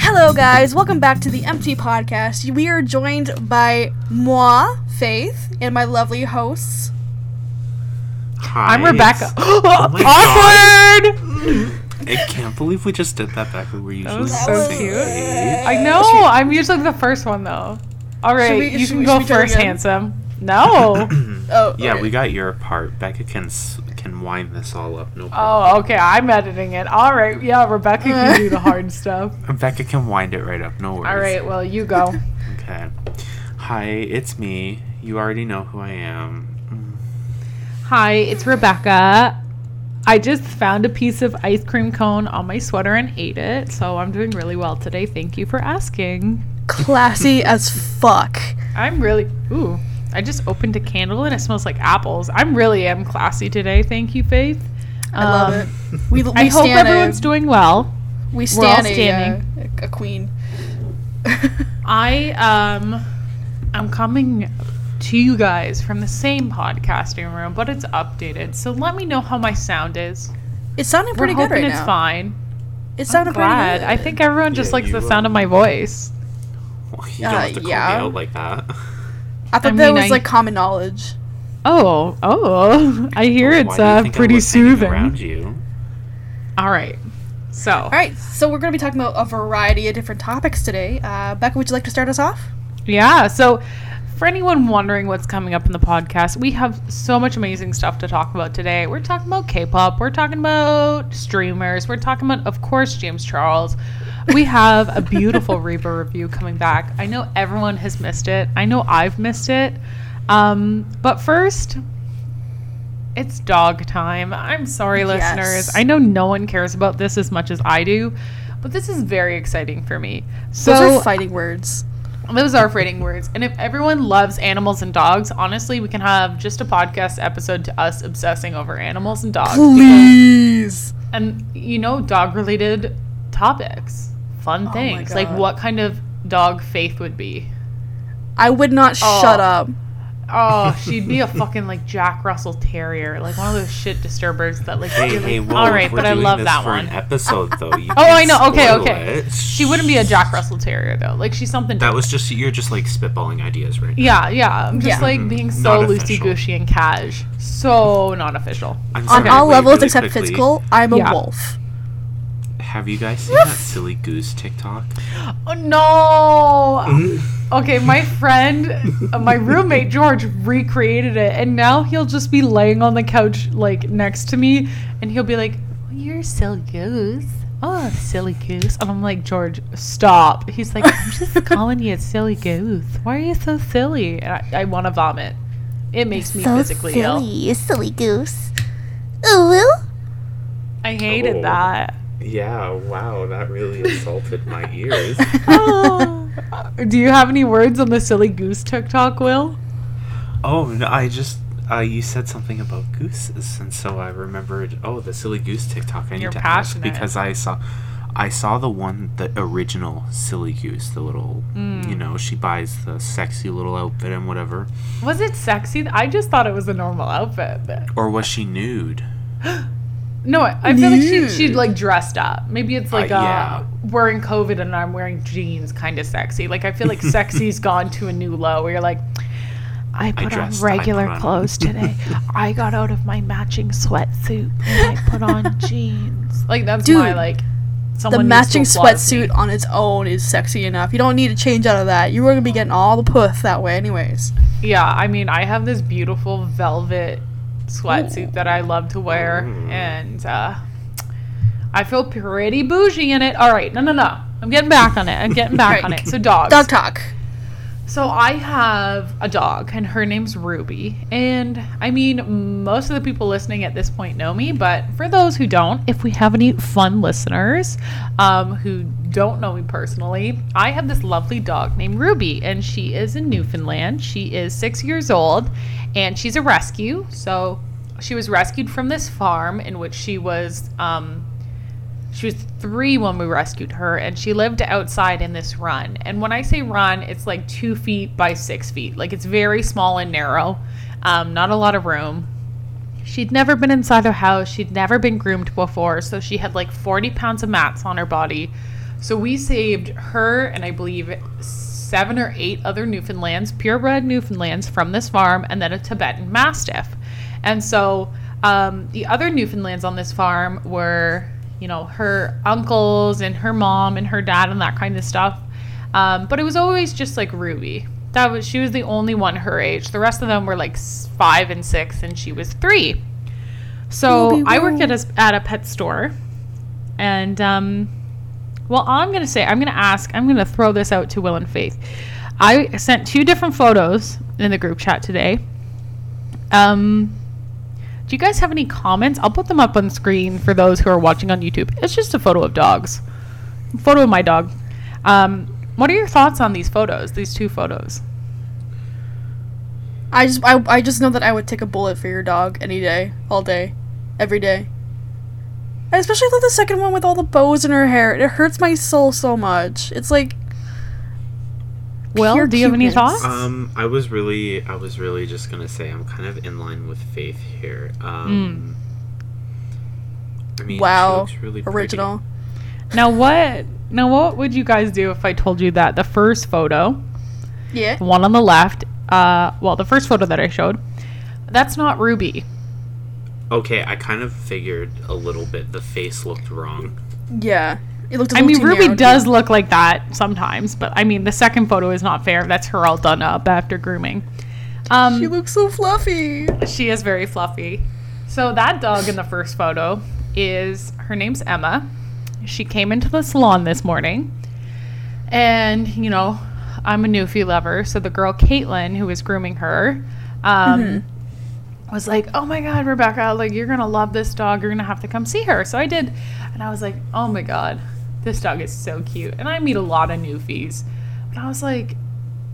Hello, guys. Welcome back to the Empty Podcast. We are joined by moi, Faith, and my lovely hosts. Hi. I'm Rebecca. Oh Awkward. I can't believe we just did that back when we're usually was so cute. age. I know. I'm usually the first one though. All right, we- you should can we- go should first, handsome. No. Oh, Yeah, okay. we got your part. Becca can s- can wind this all up. No problem. oh, okay. I'm editing it. All right. Yeah, Rebecca can do the hard stuff. Rebecca can wind it right up. No worries. All right. Well, you go. Okay. Hi, it's me. You already know who I am. Hi, it's Rebecca. I just found a piece of ice cream cone on my sweater and ate it, so I'm doing really well today. Thank you for asking. classy as fuck. I'm really ooh. I just opened a candle and it smells like apples. I'm really am classy today. Thank you, Faith. I love Um, it. We, we I hope everyone's a, doing well. we stand we're all stand a, standing. uh, a queen. I um I'm coming to you guys from the same podcasting room, but it's updated. So let me know how my sound is. It's sounding We're pretty good hoping right it's now. fine. It I'm sounded pretty glad. good. I think everyone just Yeah, likes the you, sound of my voice. Well, you don't Uh, have to call yeah. me out like that. I thought I that mean, was I- like common knowledge. Oh, oh! I hear Why it's do uh, pretty soothing. Around you. All right, so All right, so we're going to be talking about a variety of different topics today. Uh, Becca, would you like to start us off? Yeah. So, for anyone wondering what's coming up in the podcast, we have so much amazing stuff to talk about today. We're talking about K pop, we're talking about streamers, we're talking about, of course, James Charles. We have a beautiful Reba review coming back. I know everyone has missed it, I know I've missed it. Um, but first, it's dog time. I'm sorry, Yes. listeners. I know no one cares about this as much as I do, but this is very exciting for me. So, Those are fighting words. those are fighting words. And if everyone loves animals and dogs, honestly, we can have just a podcast episode to us obsessing over animals and dogs. because- Please. and, you know, dog related topics, fun oh my things. Like what kind of dog Faith would be. I would not Oh. shut up. Oh, she'd be a fucking like Jack Russell Terrier, like one of those shit disturbers that like. Hey, really- hey, whoa, all right, we're but I doing love this that for one. an episode, though. You Oh, I know. Okay, okay. it. She wouldn't be a Jack Russell Terrier though. Like she's something. That was just you're just like spitballing ideas right now. Yeah, yeah. I'm just Yeah. like mm-hmm. being so loosey goosey and cash. So not official. I'm On all wait, levels really except quickly, physical, I'm a Yeah. wolf. Have you guys seen that silly goose TikTok? Oh no. Okay, my friend, uh, my roommate George recreated it, and now he'll just be laying on the couch like next to me, and he'll be like, oh, "You're a silly goose." Oh, silly goose. And I'm like, George, stop. He's like, I'm just calling you a silly goose. Why are you so silly? And I, I want to vomit. It makes me so physically silly, ill. you silly goose. Ooh, I hated Oh. that. Yeah, wow, that really assaulted my ears. Oh. Do you have any words on the silly goose TikTok, Will? Oh no, I just uh, you said something about gooses, and so I remembered. Oh, the silly goose TikTok. I need You're to passionate. ask because I saw, I saw the one, the original silly goose, the little, Mm. you know, she buys the sexy little outfit and whatever. Was it sexy? I just thought it was a normal outfit. Or was she nude? No, I I feel like she she'd like dressed up. Maybe it's like Uh, uh, yeah. wearing COVID and I'm wearing jeans, kind of sexy. Like I feel like sexy's gone to a new low. Where you're like, I put on dressed- I regular put on- clothes today. I got out of my matching sweatsuit and I put on jeans. Like that's my like. The matching sweatsuit on its own is sexy enough. You don't need to change out of that. You were gonna be getting all the puss that way, anyways. Yeah, I mean, I have this beautiful velvet sweatsuit that I love to wear, Mm. and uh, I feel pretty bougie in it. All right, no, no, no. I'm getting back on it. I'm getting back on it. So dogs. Dog talk. So I have a dog, and her name's Ruby. And I mean, most of the people listening at this point know me, but for those who don't, if we have any fun listeners um, who don't know me personally, I have this lovely dog named Ruby, and she is in Newfoundland. She is six years old, and she's a rescue. So she was rescued from this farm in which she was. Um, she was three when we rescued her, and she lived outside in this run. And when I say run, it's like two feet by six feet. Like it's very small and narrow, um, not a lot of room. She'd never been inside a house. She'd never been groomed before. So she had like 40 pounds of mats on her body. So we saved her and I believe seven or eight other Newfoundlands, purebred Newfoundlands from this farm, and then a Tibetan Mastiff. And so um, the other Newfoundlands on this farm were, you know, her uncles and her mom and her dad and that kind of stuff. Um, but it was always just like Ruby. That was she was the only one her age. The rest of them were like five and six, and she was three. So Ruby I work at a at a pet store, and um, well, I'm gonna say I'm gonna ask. I'm gonna throw this out to Will and Faith. I sent two different photos in the group chat today. Um, do you guys have any comments? I'll put them up on screen for those who are watching on YouTube. It's just a photo of dogs. photo of my dog. Um, what are your thoughts on these photos? These two photos. I just I, I just know that I would take a bullet for your dog any day, all day, every day. I especially love the second one with all the bows in her hair. It hurts my soul so much. It's like Will, Pure do you have any thoughts? Um, I was really, I was really just gonna say I'm kind of in line with Faith here. Um, I mean, she wow, looks really pretty. original. now what? Now what would you guys do if I told you that the first photo, Yeah. the one on the left, uh, well, the first photo that I showed, that's not Ruby. Okay, I kind of figured a little bit. The face looked wrong. Yeah. It looked. I I mean, Ruby does look like that sometimes, but I mean, the second photo is not fair. That's her all done up after grooming. Um, She looks so fluffy. She is very fluffy. So that dog in the first photo is her name's Emma. She came into the salon this morning, and you know, I'm a Newfie lover. So the girl Caitlin, who was grooming her, um, was like, "Oh my God, Rebecca! Like you're gonna love this dog. You're gonna have to come see her." So I did, and I was like, "Oh my God, this dog is so cute." And I meet a lot of Newfies, but I was like,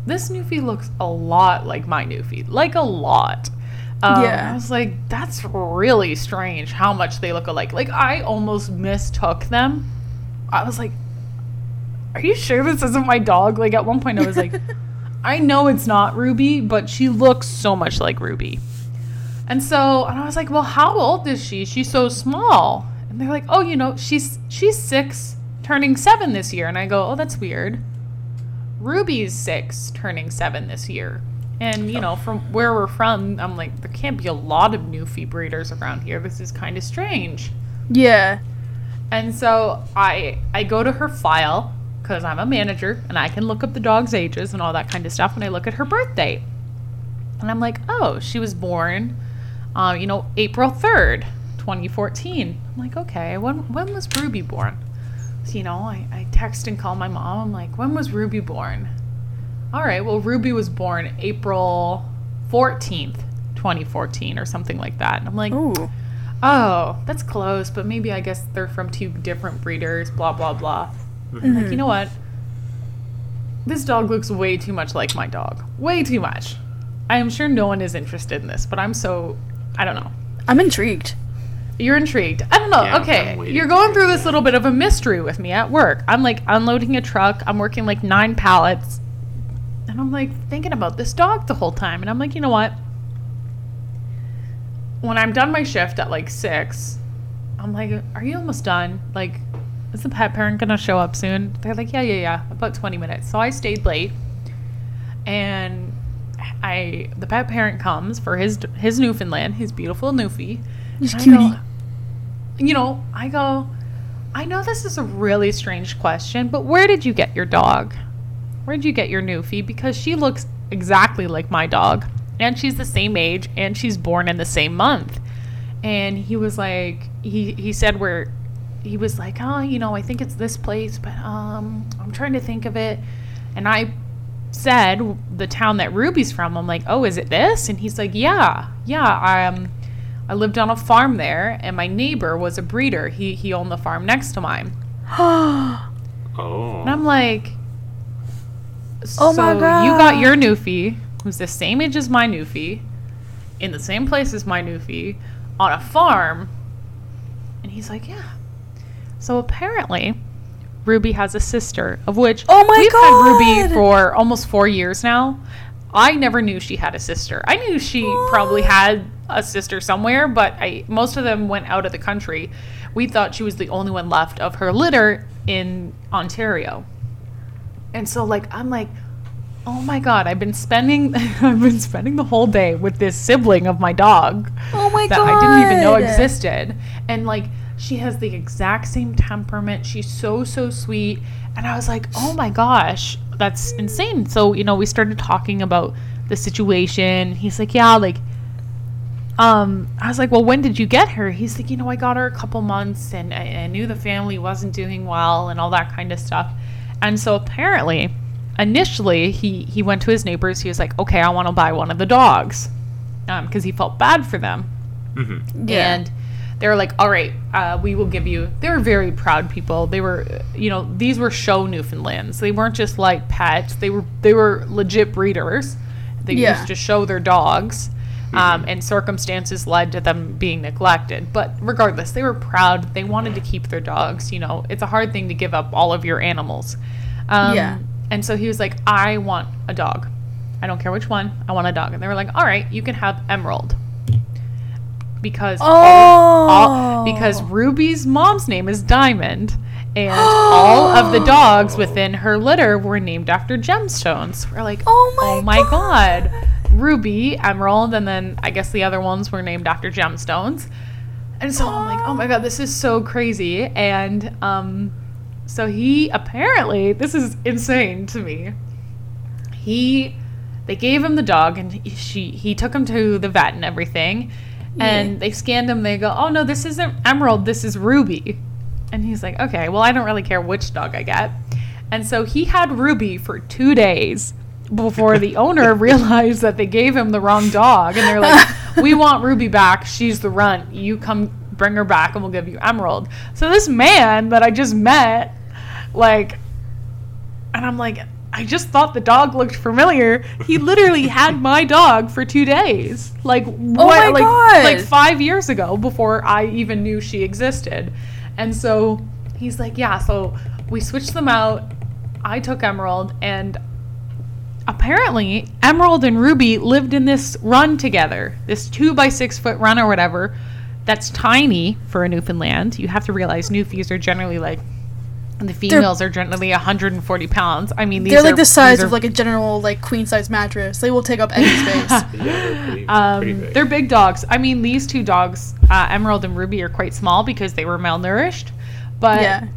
this Newfie looks a lot like my Newfie, like a lot. Um, Yeah. I was like, that's really strange how much they look alike. Like, I almost mistook them. I was like, are you sure this isn't my dog? Like, at one point, I was like, I know it's not Ruby, but she looks so much like Ruby. And so, and I was like, well, how old is she? She's so small. And they're like, oh, you know, she's she's six, turning seven this year. And I go, oh, that's weird. Ruby's six, turning seven this year. And, you know, from where we're from, I'm like, there can't be a lot of Newfie breeders around here. This is kind of strange. Yeah. And so I I go to her file because I'm a manager and I can look up the dog's ages and all that kind of stuff. And I look at her birth date, and I'm like, oh, she was born, uh, you know, April third, 2014. I'm like, okay, when when was Ruby born? So, you know, I, I text and call my mom. I'm like, when was Ruby born? All right, well, Ruby was born April 14th, 2014, or something like that. And I'm like, Ooh. oh, that's close, but maybe I guess they're from two different breeders, blah, blah, blah. I'm like, mm-hmm. you know what? This dog looks way too much like my dog. Way too much. I am sure no one is interested in this, but I'm so, I don't know. I'm intrigued. You're intrigued. I don't know. Yeah, okay. You're going through this yeah. little bit of a mystery with me at work. I'm like unloading a truck. I'm working like nine pallets. And I'm like thinking about this dog the whole time. And I'm like, you know what? When I'm done my shift at like six, I'm like, are you almost done? Like, is the pet parent gonna show up soon? They're like, yeah, yeah, yeah, about 20 minutes. So I stayed late. And I, the pet parent comes for his his Newfoundland, his beautiful Newfie. He's And I cutie. go- you know, I go, I know this is a really strange question, but where did you get your dog? Where did you get your Newfie? Because she looks exactly like my dog, and she's the same age, and she's born in the same month. And he was like, he he said where, he was like, oh, you know, I think it's this place, but um, I'm trying to think of it, and I said the town that Ruby's from. I'm like, oh, is it this? And he's like, yeah, yeah. Um, I lived on a farm there, and my neighbor was a breeder. He he owned the farm next to mine. Oh. oh. And I'm like, Oh my "So You got God. your Newfie, who's the same age as my Newfie, in the same place as my Newfie, on a farm. And he's like, yeah. So apparently, Ruby has a sister, of which Oh my we've had Ruby for almost four years now. I never knew she had a sister. I knew she probably had a sister somewhere, but I most of them went out of the country. We thought she was the only one left of her litter in Ontario. And so like I'm like, oh my god, I've been spending I've been spending the whole day with this sibling of my dog Oh my that god. I didn't even know existed. And like she has the exact same temperament. She's so so sweet. And I was like, "Oh my gosh, that's insane." So, you know, we started talking about the situation. He's like, "Yeah, like um, I was like, well, when did you get her? He's like, you know, I got her a couple months and I, I knew the family wasn't doing well and all that kind of stuff. And so apparently, initially, he, he went to his neighbors. He was like, okay, I want to buy one of the dogs because he felt bad for them. hmm Yeah. And they were like, all right, uh, we will give you. They were very proud people. They were, you know, these were show Newfoundlands. They weren't just like pets. They were they were legit breeders. They Yeah. used to show their dogs. Um, and circumstances led to them being neglected. But regardless, they were proud. They wanted to keep their dogs. You know, it's a hard thing to give up all of your animals. Um, Yeah. And so he was like, I want a dog. I don't care which one. I want a dog. And they were like, all right, you can have Emerald. Because Oh. all, because Ruby's mom's name is Diamond, and all of the dogs within her litter were named after gemstones. We're like, Oh my oh my god. Ruby, Emerald, and then I guess the other ones were named after gemstones. And so I'm like, oh my god, this is so crazy. And um, so he apparently, this is insane to me. He, they gave him the dog, and she, he took him to the vet and everything. And they scanned him. They go, oh no, this isn't Emerald. This is Ruby. And he's like, okay, well, I don't really care which dog I get. And so he had Ruby for two days before the owner realized that they gave him the wrong dog. And they're like, we want Ruby back. She's the runt. You come bring her back and we'll give you Emerald. So this man that I just met, like, and I'm like, I just thought the dog looked familiar. He literally had my dog for two days. Like oh what my like God. like five years ago before I even knew she existed. And so he's like, Yeah, so we switched them out. I took Emerald and apparently Emerald and Ruby lived in this run together. This two by six foot run or whatever. That's tiny for a Newfoundland. You have to realize Newfies are generally like the females are generally 140 pounds. I mean, these They're are like the size these of like a general like queen size mattress. They will take up any space. Yeah, they're pretty, Um, pretty big. they're big dogs. I mean, these two dogs, uh, Emerald and Ruby, are quite small because they were malnourished. But yeah.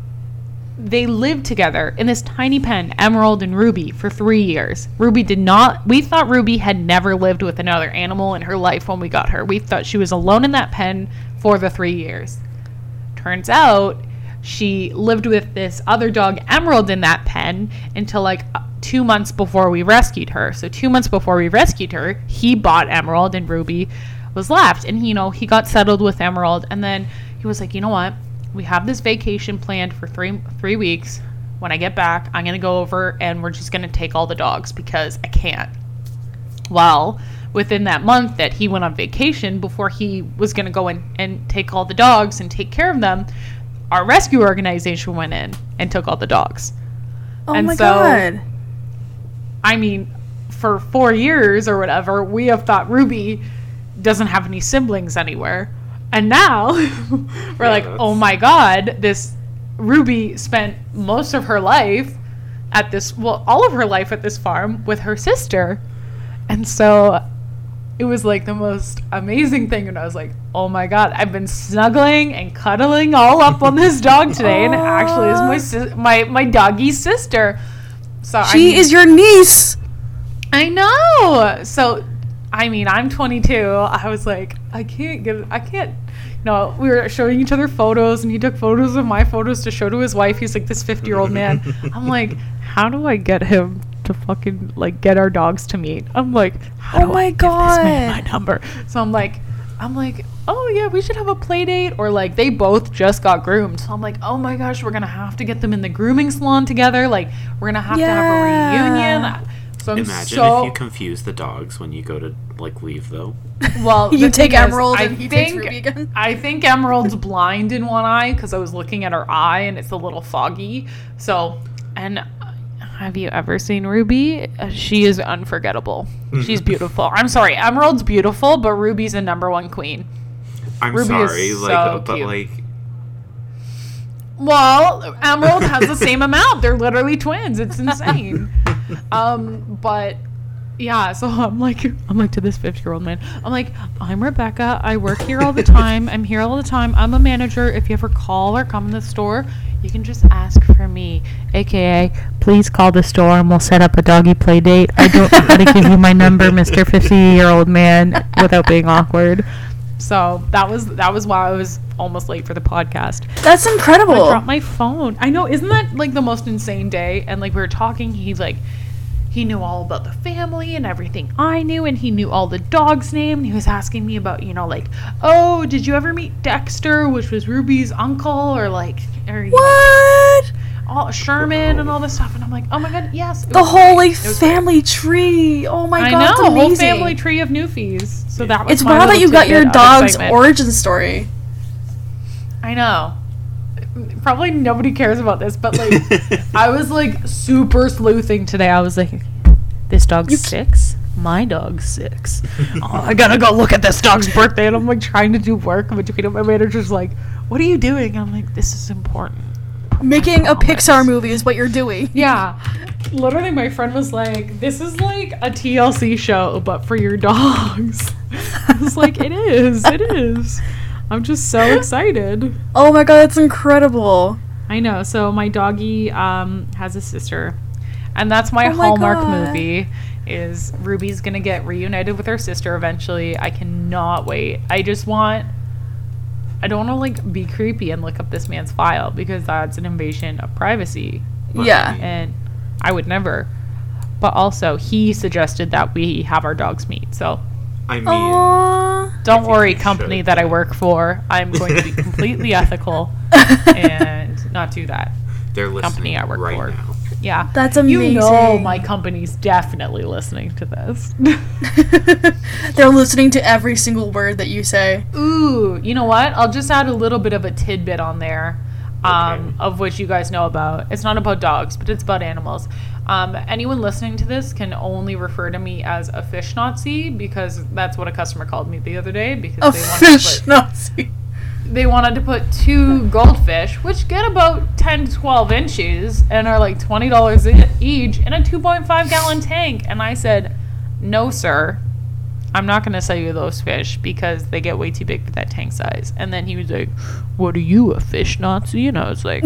They lived together in this tiny pen, Emerald and Ruby, for three years. Ruby did not, we thought Ruby had never lived with another animal in her life when we got her. We thought she was alone in that pen for the three years. Turns out she lived with this other dog, Emerald, in that pen until like uh, two months before we rescued her. So, two months before we rescued her, he bought Emerald and Ruby was left. And, you know, he got settled with Emerald. And then he was like, you know what? We have this vacation planned for three three weeks. When I get back, I'm gonna go over and we're just gonna take all the dogs because I can't. Well, within that month that he went on vacation, before he was going to go in and take all the dogs and take care of them, our rescue organization went in and took all the dogs. Oh and my so- god. I mean, for four years or whatever, we have thought Ruby doesn't have any siblings anywhere. And now we're like, oh that's- oh my god, this Ruby spent most of her life at this, well, all of her life at this farm with her sister. And so it was like the most amazing thing. And I was like, oh my god, I've been snuggling and cuddling all up on this dog today. And it actually is my, sis- my, my doggy's sister. So I She mean- is your niece. I know. So, I mean, I'm 22. I was like, I can't give, I can't. No, we were showing each other photos, and he took photos of my photos to show to his wife. He's like this 50 year old man. I'm like, how do I get him to fucking like get our dogs to meet? I'm like, how Oh do my I give this man my number? So I'm like, I'm like, oh yeah, we should have a play date, or like they both just got groomed. So I'm like, oh my gosh, we're gonna have to get them in the grooming salon together. Like we're gonna have to have a reunion. So I'm Imagine so if you confuse the dogs when you go to like leave though. well. You take thing is, Emerald I and he takes think- Ruby again. I think Emerald's blind in one eye because I was looking at her eye and it's a little foggy. So, and have you ever seen Ruby? Uh, She is unforgettable. She's beautiful. I'm sorry, Emerald's beautiful, but Ruby's a number one queen. I'm Ruby is sorry, like, so uh, but cute. like, Well, Emerald has the same amount. They're literally twins. It's insane. um, but yeah, so I'm like, I'm like to this 50 year old man. I'm like, I'm Rebecca. I work here all the time. I'm here all the time. I'm a manager. If you ever call or come in the store, you can just ask for me, aka please call the store and we'll set up a doggy play date. I don't know how to give you my number, Mr. 50 year old man, without being awkward. So that was that was why I was almost late for the podcast. That's incredible. I dropped my phone. I know, isn't that like the most insane day? And like we were talking, he's like, he knew all about the family and everything I knew, and he knew all the dogs' name. And he was asking me about, you know, like, oh, did you ever meet Dexter, which was Ruby's uncle, or like, or you know, What? All Sherman and all this stuff. And I'm like, oh my god, yes, The was whole great. like It was great. family tree. Oh my I god, know, it's a whole family tree of Newfies. So that was It's my wild that you got your dog's excitement. origin story. I know. Probably nobody cares about this, but like, I was like super sleuthing today. I was like, this dog's six. My dog's six. oh, I gotta go look at this dog's birthday, and I'm like trying to do work in between. And my manager's like, "What are you doing?" And I'm like, "This is important." Making a. Pixar movie is what you're doing. Yeah. Literally, my friend was like, "This is like a TLC show, but for your dogs." I was like, "It is. It is." I'm just so excited. Oh my god, that's incredible. I know. So my doggy um, has a sister, and that's my Oh my Hallmark God. movie. Is Ruby's gonna get reunited with her sister eventually? I cannot wait. I just want. I don't want to like be creepy and look up this man's file because that's an invasion of privacy, Yeah. and I would never. But also, he suggested that we have our dogs meet. So I mean, Aww. don't think worry, company should, that I work for. I'm going to be completely ethical and not do that. they're listening company I work right for. now. Yeah. That's amazing. You know my company's definitely listening to this. They're listening to every single word that you say. Ooh, you know what? I'll just add a little bit of a tidbit on there. Um, Okay. of which you guys know about. It's not about dogs, but it's about animals. Um, anyone listening to this can only refer to me as a fish Nazi because that's what a customer called me the other day because A they wanted to fish put- Nazi. They wanted to put two goldfish, which get about 10 to 12 inches and are like $20 e- each in a 2.5 gallon tank. And I said, No, sir, I'm not going to sell you those fish because they get way too big for that tank size. And then he was like, What are you, a fish Nazi? And I was like,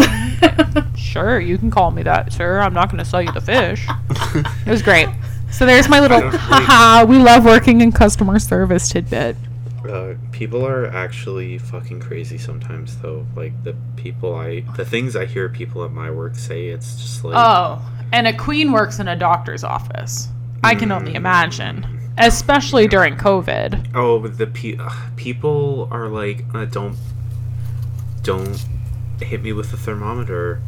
Sure, you can call me that, sir. I'm not going to sell you the fish. It was great. So there's my little, don't haha, we love working in customer service tidbit. Uh, people are actually fucking crazy sometimes, though. Like the people I, the things I hear people at my work say, it's just like, Oh, and a queen works in a doctor's office. I can only imagine, especially during COVID. oh, the pe- ugh, people are like, uh, don't, don't hit me with the thermometer.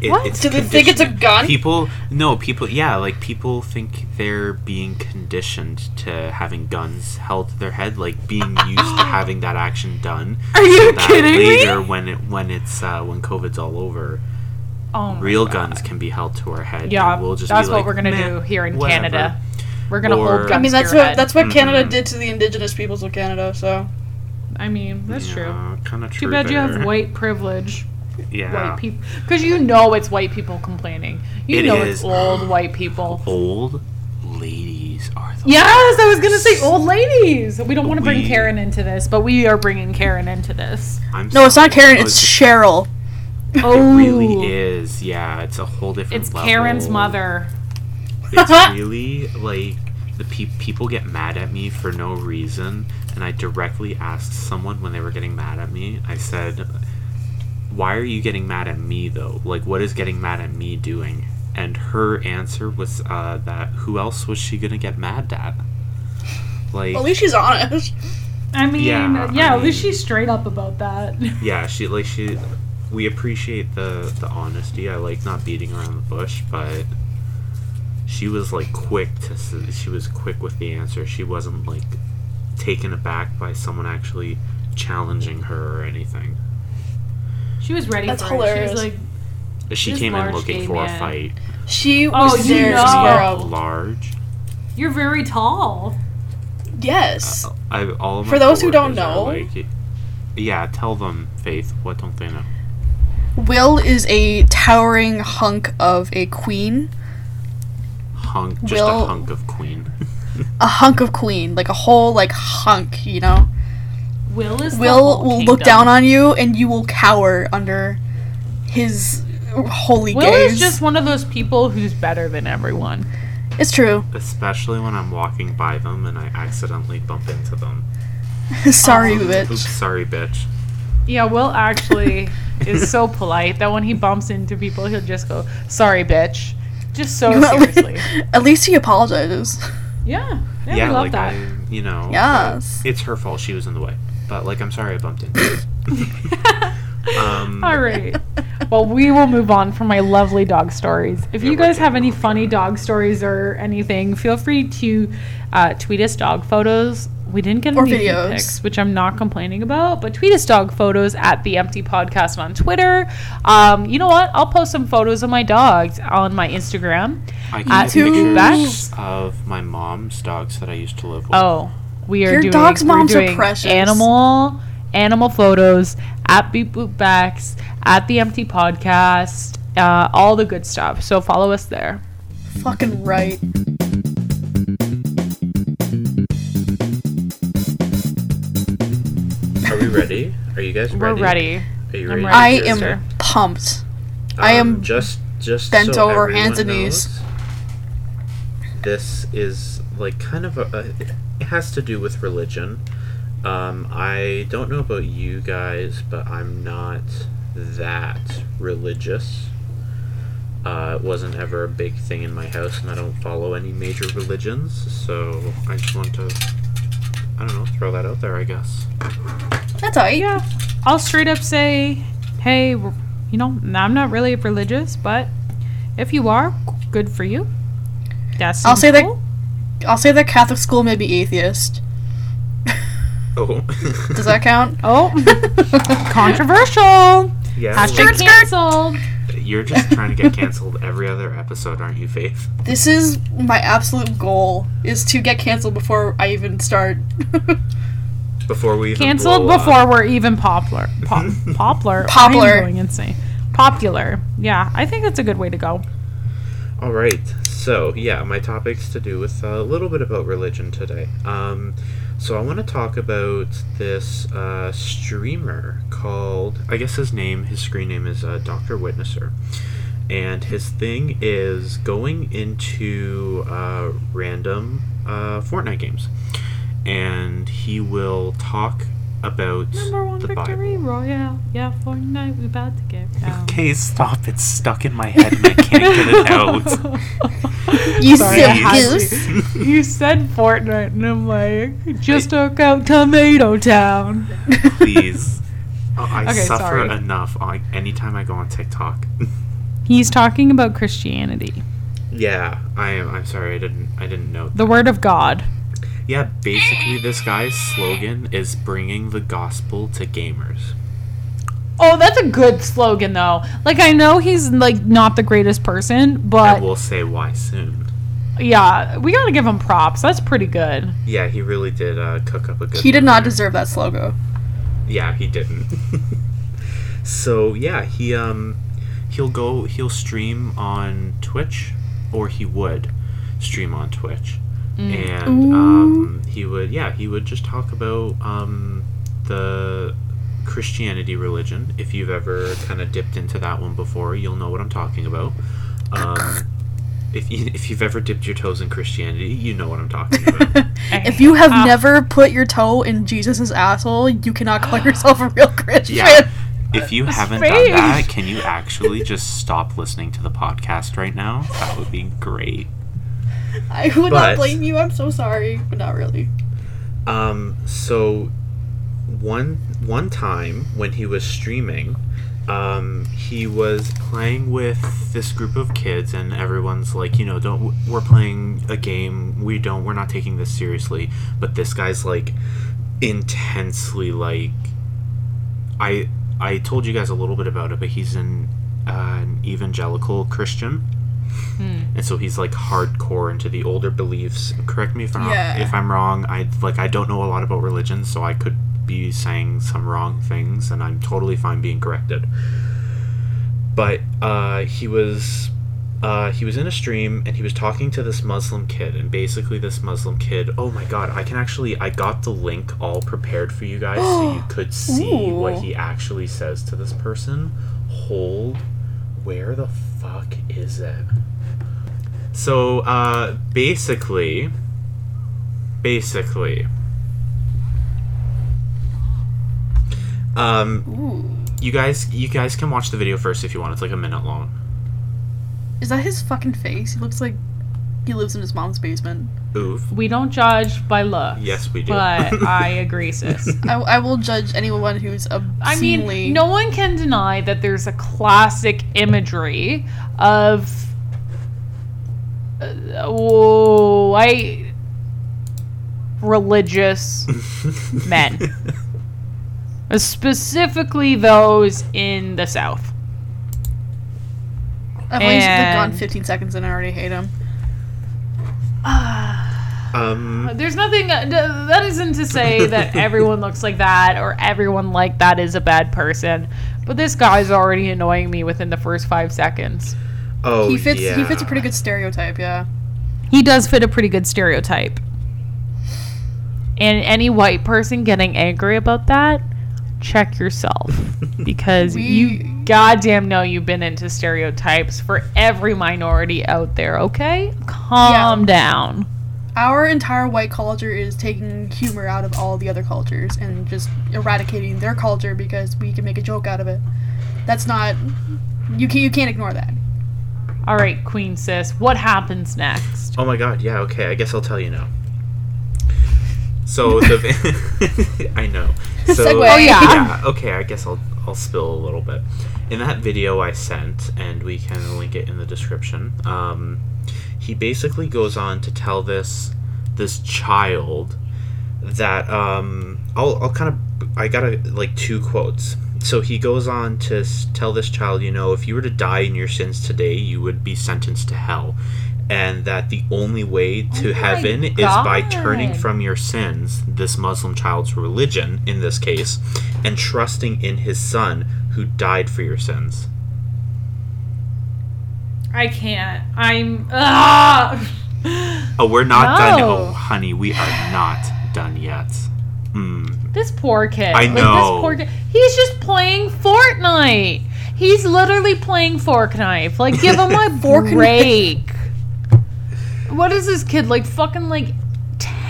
It, What? It's Do they think it's a gun? People, no, people, yeah, like people think they're being conditioned to having guns held to their head, like being used to having that action done. Are you so that kidding me? later, when it when it's uh, when COVID's all over, Oh, real God. guns can be held to our head. Yeah, we'll just that's be what like, we're gonna do here in whatever." Canada. We're gonna Or- hold guns I mean, that's to your what head. that's what Canada Mhm. did to the indigenous peoples of Canada. So I mean, that's true. Kind of true. Too bad you have white privilege. Yeah. White people, because you know it's white people complaining. You It know is. it's old white people. Old ladies are the Yes, I was gonna say old ladies. We don't want to bring We- Karen into this, but we are bringing Karen into this. I'm no, it's not sorry. Karen. Oh, It's Cheryl. Oh, It really is. Yeah, it's a whole different. It's level. Karen's mother. It's really like the pe- people get mad at me for no reason, and I directly asked someone when they were getting mad at me. I said, "Why are you getting mad at me though? Like, what is getting mad at me doing?" And her answer was uh, that who else was she gonna get mad at? Like, At least she's honest. I mean, Yeah, yeah, I at least she's straight up about that. yeah, she like she. We appreciate the the honesty. I like not beating around the bush, but she was like quick to. s- She was quick with the answer. She wasn't like taken aback by someone actually challenging her or anything. She was ready That's for it. She was like, She came in looking for man. a fight. She Oh, was you there to know. square. Large. You're very tall. Yes. Uh, I, all of my For those who don't know- like- yeah, tell them, Faith. What don't they know? Will is a towering hunk of a queen. Hunk, just Will- a hunk of queen. A hunk of queen. Like a whole, like, hunk, you know? Will is the Will whole will look down on you and you will cower under his holy gaze. Will gaze. is just one of those people who's better than everyone. It's true. Especially when I'm walking by them and I accidentally bump into them. Sorry, Oh. bitch. Oops, sorry, bitch. Yeah, Will actually is so polite that when he bumps into people, he'll just go, "Sorry, bitch," just so seriously. At least he apologizes. Yeah, yeah, Yeah, we love like that. I, you know. Yes. It's her fault. She was in the way. But like, I'm sorry I bumped into. her. um, All right. Well, we will move on from my lovely dog stories. If Yeah, you guys have any funny dog stories or anything, feel free to uh, tweet us dog photos. We didn't get Or any feed videos. pics, which I'm not complaining about, but tweet us dog photos at the Empty Podcast on Twitter. Um, you know what? I'll post some photos of my dogs on my Instagram. I At can get two pictures backs. of my mom's dogs that I used to live with. Oh, we are Your doing, dog's we're moms are doing precious. animal animal photos at Beep Boop Bex at the Empty Podcast, uh, all the good stuff. So follow us there. Fucking right. Are we ready? Are you guys ready? We're ready? ready. Are you ready? ready. I am sister. pumped. I am Um, just just bent so over, hands and knees. knows, This is like kind of a, a. It has to do with religion. Um, I don't know about you guys, but I'm not that religious. Uh, it wasn't ever a big thing in my house, and I don't follow any major religions. So I just want to, I don't know, throw that out there. I guess. That's alright. Yeah, I'll straight up say, hey, you know, I'm not really religious, but if you are, good for you. That's I'll say that- I'll say that Catholic school may be atheist. Oh. Does that count? Oh, controversial. yeah. Hashtag like, canceled. you're just trying to get canceled every other episode, aren't you, Faith? This is my absolute goal is to get canceled before I even start. Before we even Canceled blow up. before we're even popular. Pop, poplar. Poplar. I'm going insane. Popular. Yeah, I think that's a good way to go. All right. So yeah, my topic's to do with a little bit about religion today. Um, so I want to talk about this uh, streamer called I guess his name, his screen name is uh, Doctor Witnesser, and his thing is going into uh, random uh, Fortnite games, and he will talk about Number one the victory Bible. royale. Yeah, Fortnite, we're about to get down. Okay, stop! It's stuck in my head and I can't get it out. You Sorry, silly goose. you said Fortnite, and I'm like, just took out Tomato Town. Please. Oh, I Okay, suffer sorry. enough on, anytime I go on TikTok. He's talking about Christianity, yeah, I am. I'm sorry, I didn't. I didn't know. the Word of God. Yeah, basically, this guy's slogan is bringing the gospel to gamers. Oh, that's a good slogan, though. Like, I know he's like not the greatest person, but and we'll say why soon. yeah, we gotta give him props. That's pretty good. Yeah, he really did uh, cook up a good. He did not there. deserve that slogan. Yeah, he didn't. so yeah, he um he'll go he'll stream on Twitch or he would stream on Twitch. And um he would yeah, he would just talk about um the Christianity religion. If you've ever kind of dipped into that one before, you'll know what I'm talking about. Um if, you, if you've ever dipped your toes in Christianity, you know what I'm talking about. If you have Ah. never put your toe in Jesus' asshole, you cannot call yourself a real Christian. Yeah. If you His haven't face. done that, can you actually just stop listening to the podcast right now? That would be great. I would But- not blame you. I'm so sorry, but not really. Um, so one one time when he was streaming, um, he was playing with this group of kids, and everyone's like, you know, don't we're playing a game. We don't. We're not taking this seriously. But this guy's like intensely like. I I told you guys a little bit about it, but he's an uh, an evangelical Christian, Hmm. and so he's like hardcore into the older beliefs. Correct me if I'm Yeah. if I'm wrong. I like I don't know a lot about religion, so I could be saying some wrong things, and I'm totally fine being corrected. But uh, he was uh, he was in a stream and he was talking to this Muslim kid, and basically this Muslim kid. Oh my god! I can actually I got the link all prepared for you guys, so you could see what he actually says to this person. Hold, where the fuck is it? So uh, basically, basically, um, Ooh. you guys you guys can watch the video first if you want. It's like a minute long. Is that his fucking face? He looks like he lives in his mom's basement. Oof. We don't judge by looks. Yes, we do. But I agree, sis. I, I will judge anyone who's I mean, no one can deny that there's a classic imagery of uh, white religious men, specifically those in the South. I've only like, gone 15 seconds and I already hate him. Um, There's nothing uh, that isn't to say that everyone looks like that or everyone like that is a bad person, but this guy's already annoying me within the first five seconds. oh, he fits. yeah. He fits a pretty good stereotype. Yeah. He does fit a pretty good stereotype. And any white person getting angry about that, check yourself. Because We- you goddamn know you've been into stereotypes for every minority out there, okay? Calm down. Our entire white culture is taking humor out of all the other cultures and just eradicating their culture because we can make a joke out of it. That's not. You can you can't ignore that. All right, Queen Sis, what happens next? Oh my god, yeah, okay, I guess I'll tell you now. So the I know. So, Segue. Oh, yeah. yeah. Okay, I guess I'll I'll spill a little bit. In that video I sent, and we can link it in the description. Um, he basically goes on to tell this this child that um, I'll I'll kind of I got a, like two quotes. So he goes on to tell this child, you know, if you were to die in your sins today, you would be sentenced to hell. And that the only way to Oh heaven is by turning from your sins, this Muslim child's religion in this case, and trusting in his son who died for your sins. I can't. I'm. Ah! Oh, we're not done. Oh, honey, we are not done yet. Mm. This poor kid. I Like, know. this poor kid. He's just playing Fortnite. He's literally playing fork knife. Like, give him a Fork knife. break. What is this kid like? Fucking like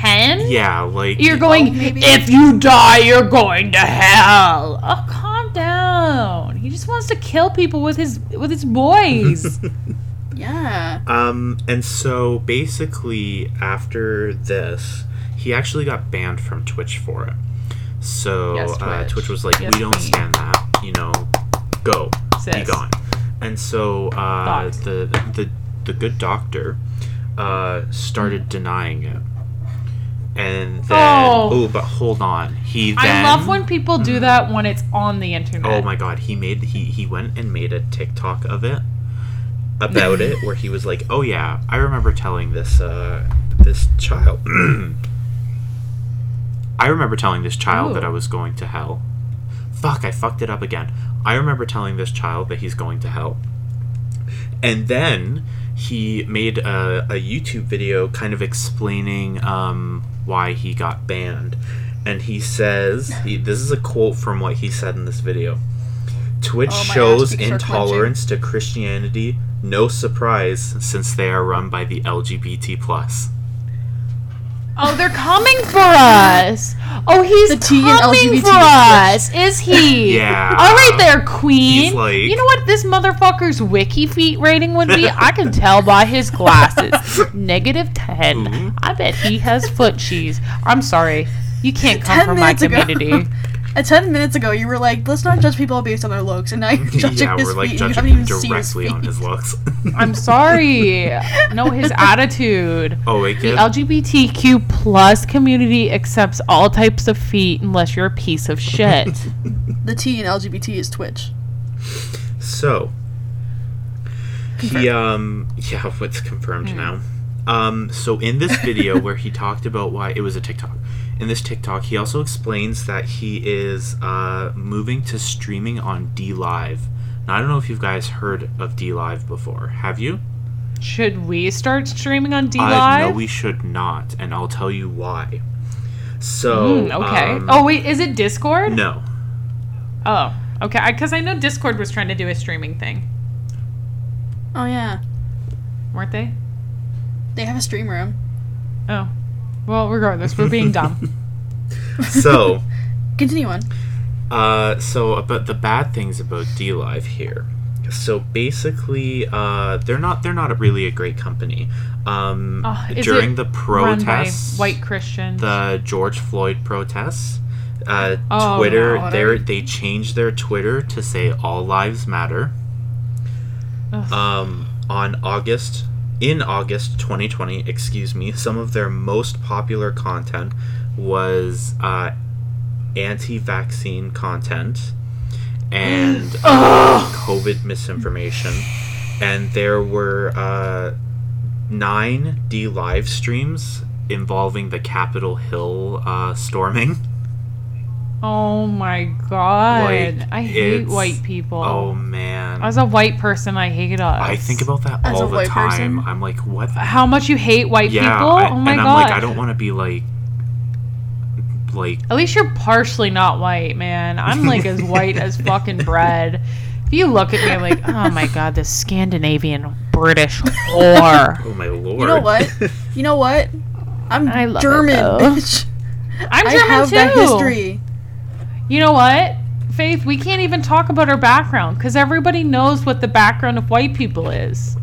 ten? Yeah, like You're going. maybe- if you die, you're going to hell. Oh, calm down. He just wants to kill people with his with his boys. Yeah. Um, and so basically, after this, he actually got banned from Twitch for it. So Yes, Uh, Twitch. Twitch was like, Yes, "We don't queen. stand that. You know, go, be gone." And so uh, the the the good doctor uh, started denying it. And then, Oh. oh, but hold on. He then, I love when people do that when it's on the internet. Oh my god, he made he he went and made a TikTok of it about it where he was like, "Oh yeah, I remember telling this uh this child I remember telling this child that I was going to hell. Fuck, I fucked it up again. I remember telling this child that he's going to hell. And then he made a, a YouTube video kind of explaining um, why he got banned. And he says, he, this is a quote from what he said in this video Twitch Oh, shows intolerance to Christianity. No surprise, since they are run by the LGBT. plus. Oh, they're coming for us. Oh, he's The T in coming LGBT for us. Is he? Yeah. All right, there, Queen. Like- you know what this motherfucker's wikiFeet rating would be? I can tell by his glasses. Negative ten. Ooh. I bet he has foot cheese. I'm sorry. You can't come from my community. Uh, Ten minutes ago, you were like, "Let's not judge people based on their looks," and now you're judging yeah, his we're like feet. and you judging haven't him even seen his directly on feet. his looks. I'm sorry. No, his attitude. oh, wait, The kid. LGBTQ plus community accepts all types of feet unless you're a piece of shit. The T in LGBT is Twitch. So, He um yeah, what's confirmed now. Um so in this video where he talked about why it was a TikTok. In this TikTok, he also explains that he is uh moving to streaming on DLive. Now I don't know if you guys heard of DLive before. Have you? Should we start streaming on D Uh, Live? no, we should not, and I'll tell you why. So Mm, okay. um, oh wait, is it Discord? no. Oh, okay. Because I, know Discord was trying to do a streaming thing, Oh yeah, weren't they? they have a stream room. Oh, well, regardless, we're being dumb. So Continue on. Uh, so about the bad things about DLive here. So basically, uh, they're not they're not a really a great company. Um, Oh, is during it the Run by protests, white Christians. the George Floyd protests, uh, Oh, Twitter no. they they changed their Twitter to say all lives matter. Ugh. Um, on August in August 2020, excuse me, some of their most popular content was uh, anti-vaccine content and uh, COVID misinformation, and there were uh, nine DLive streams involving the Capitol Hill uh, storming. Oh my god, Like, I hate white people. Oh man, As a white person, I hate us. I think about that As all the time. person? I'm like, what? the how much you hate white yeah, people. I- oh my and god. I'm like, I don't want to be like, like At least you're partially not white, man. I'm like as white as fucking bread. If you look at me, I'm like, oh my god, this Scandinavian British whore. oh my lord. You know what? You know what? I'm I it, German, bitch. I'm I German have too. that history. You know what, Faith? We can't even talk about our background because everybody knows what the background of white people is.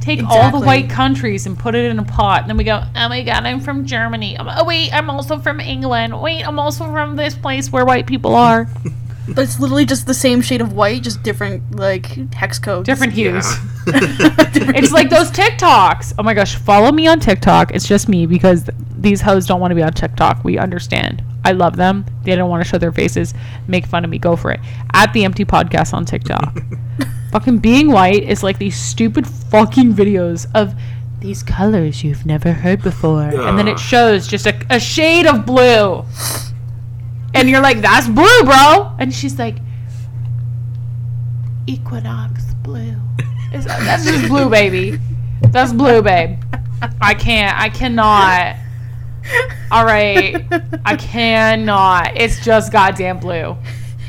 Take all the white countries and put it in a pot, and then we go, oh my god, I'm from Germany. Um, Oh wait, I'm also from England. Wait, I'm also from this place where white people are. But it's literally just the same shade of white, just different like hex codes. Different Yeah. hues. It's like those TikToks. Oh my gosh, follow me on TikTok. It's just me because these hoes don't want to be on TikTok. We understand. I love them. They don't want to show their faces. Make fun of me. Go for it. At the empty podcast on TikTok. fucking being white is like these stupid fucking videos of these colors you've never heard before. And then it shows just a, a shade of blue. And you're like, that's blue, bro. And she's like, Equinox blue. That's just blue, baby. That's blue, babe. I can't. I cannot. All right. I cannot. It's just goddamn blue.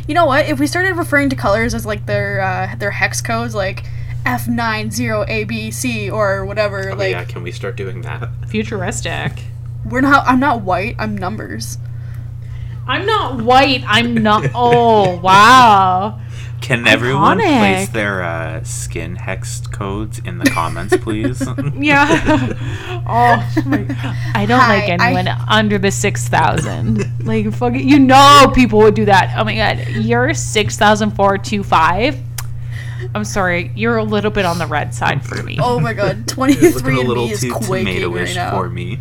You know what? If we started referring to colors as like their uh, their hex codes, like F90ABC or whatever, Oh, like yeah, can we start doing that? Futuristic. we're not. I'm not white. I'm numbers. I'm not white. I'm not. Oh, wow. Can everyone Iconic. place their uh, skin hex codes in the comments, please? Yeah. oh, my God. I don't Hi, like I- anyone under the 6,000. Like, fuck it. You know people would do that. Oh my God. You're 6,425. I'm sorry. You're a little bit on the red side for me. Oh my god, It's 23 looking a and little me is too quaking tomato-ish right now. for me.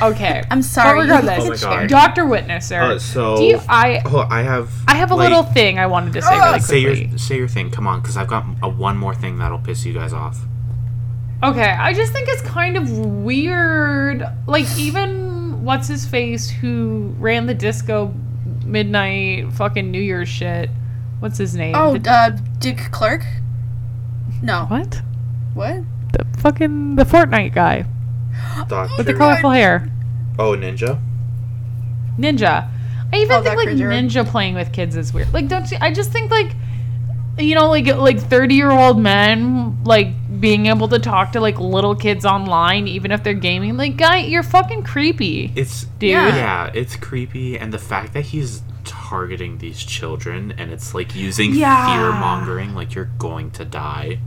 Okay. I'm sorry. But regardless, Oh my God. Dr. Witnesser. Uh, so, do you, I oh, I have. I have a like, little thing I wanted to say Ah! really Say your say your thing. Come on, because I've got a one more thing that'll piss you guys off. Okay, I just think it's kind of weird. Like even what's his face who ran the disco midnight fucking New Year's shit. What's his name? Oh, The- uh, Dick Clark? No. what? What? The fucking the Fortnite guy Doctor. with the colorful hair. Oh, ninja. Ninja. I even Oh, think like crazy, right? ninja playing with kids is weird. Like don't you I just think like you know like like 30 year old men like being able to talk to like little kids online even if they're gaming like guy you're fucking creepy It's dude Yeah. yeah, it's creepy, and the fact that he's targeting these children and it's like using Yeah. fear mongering, like you're going to die.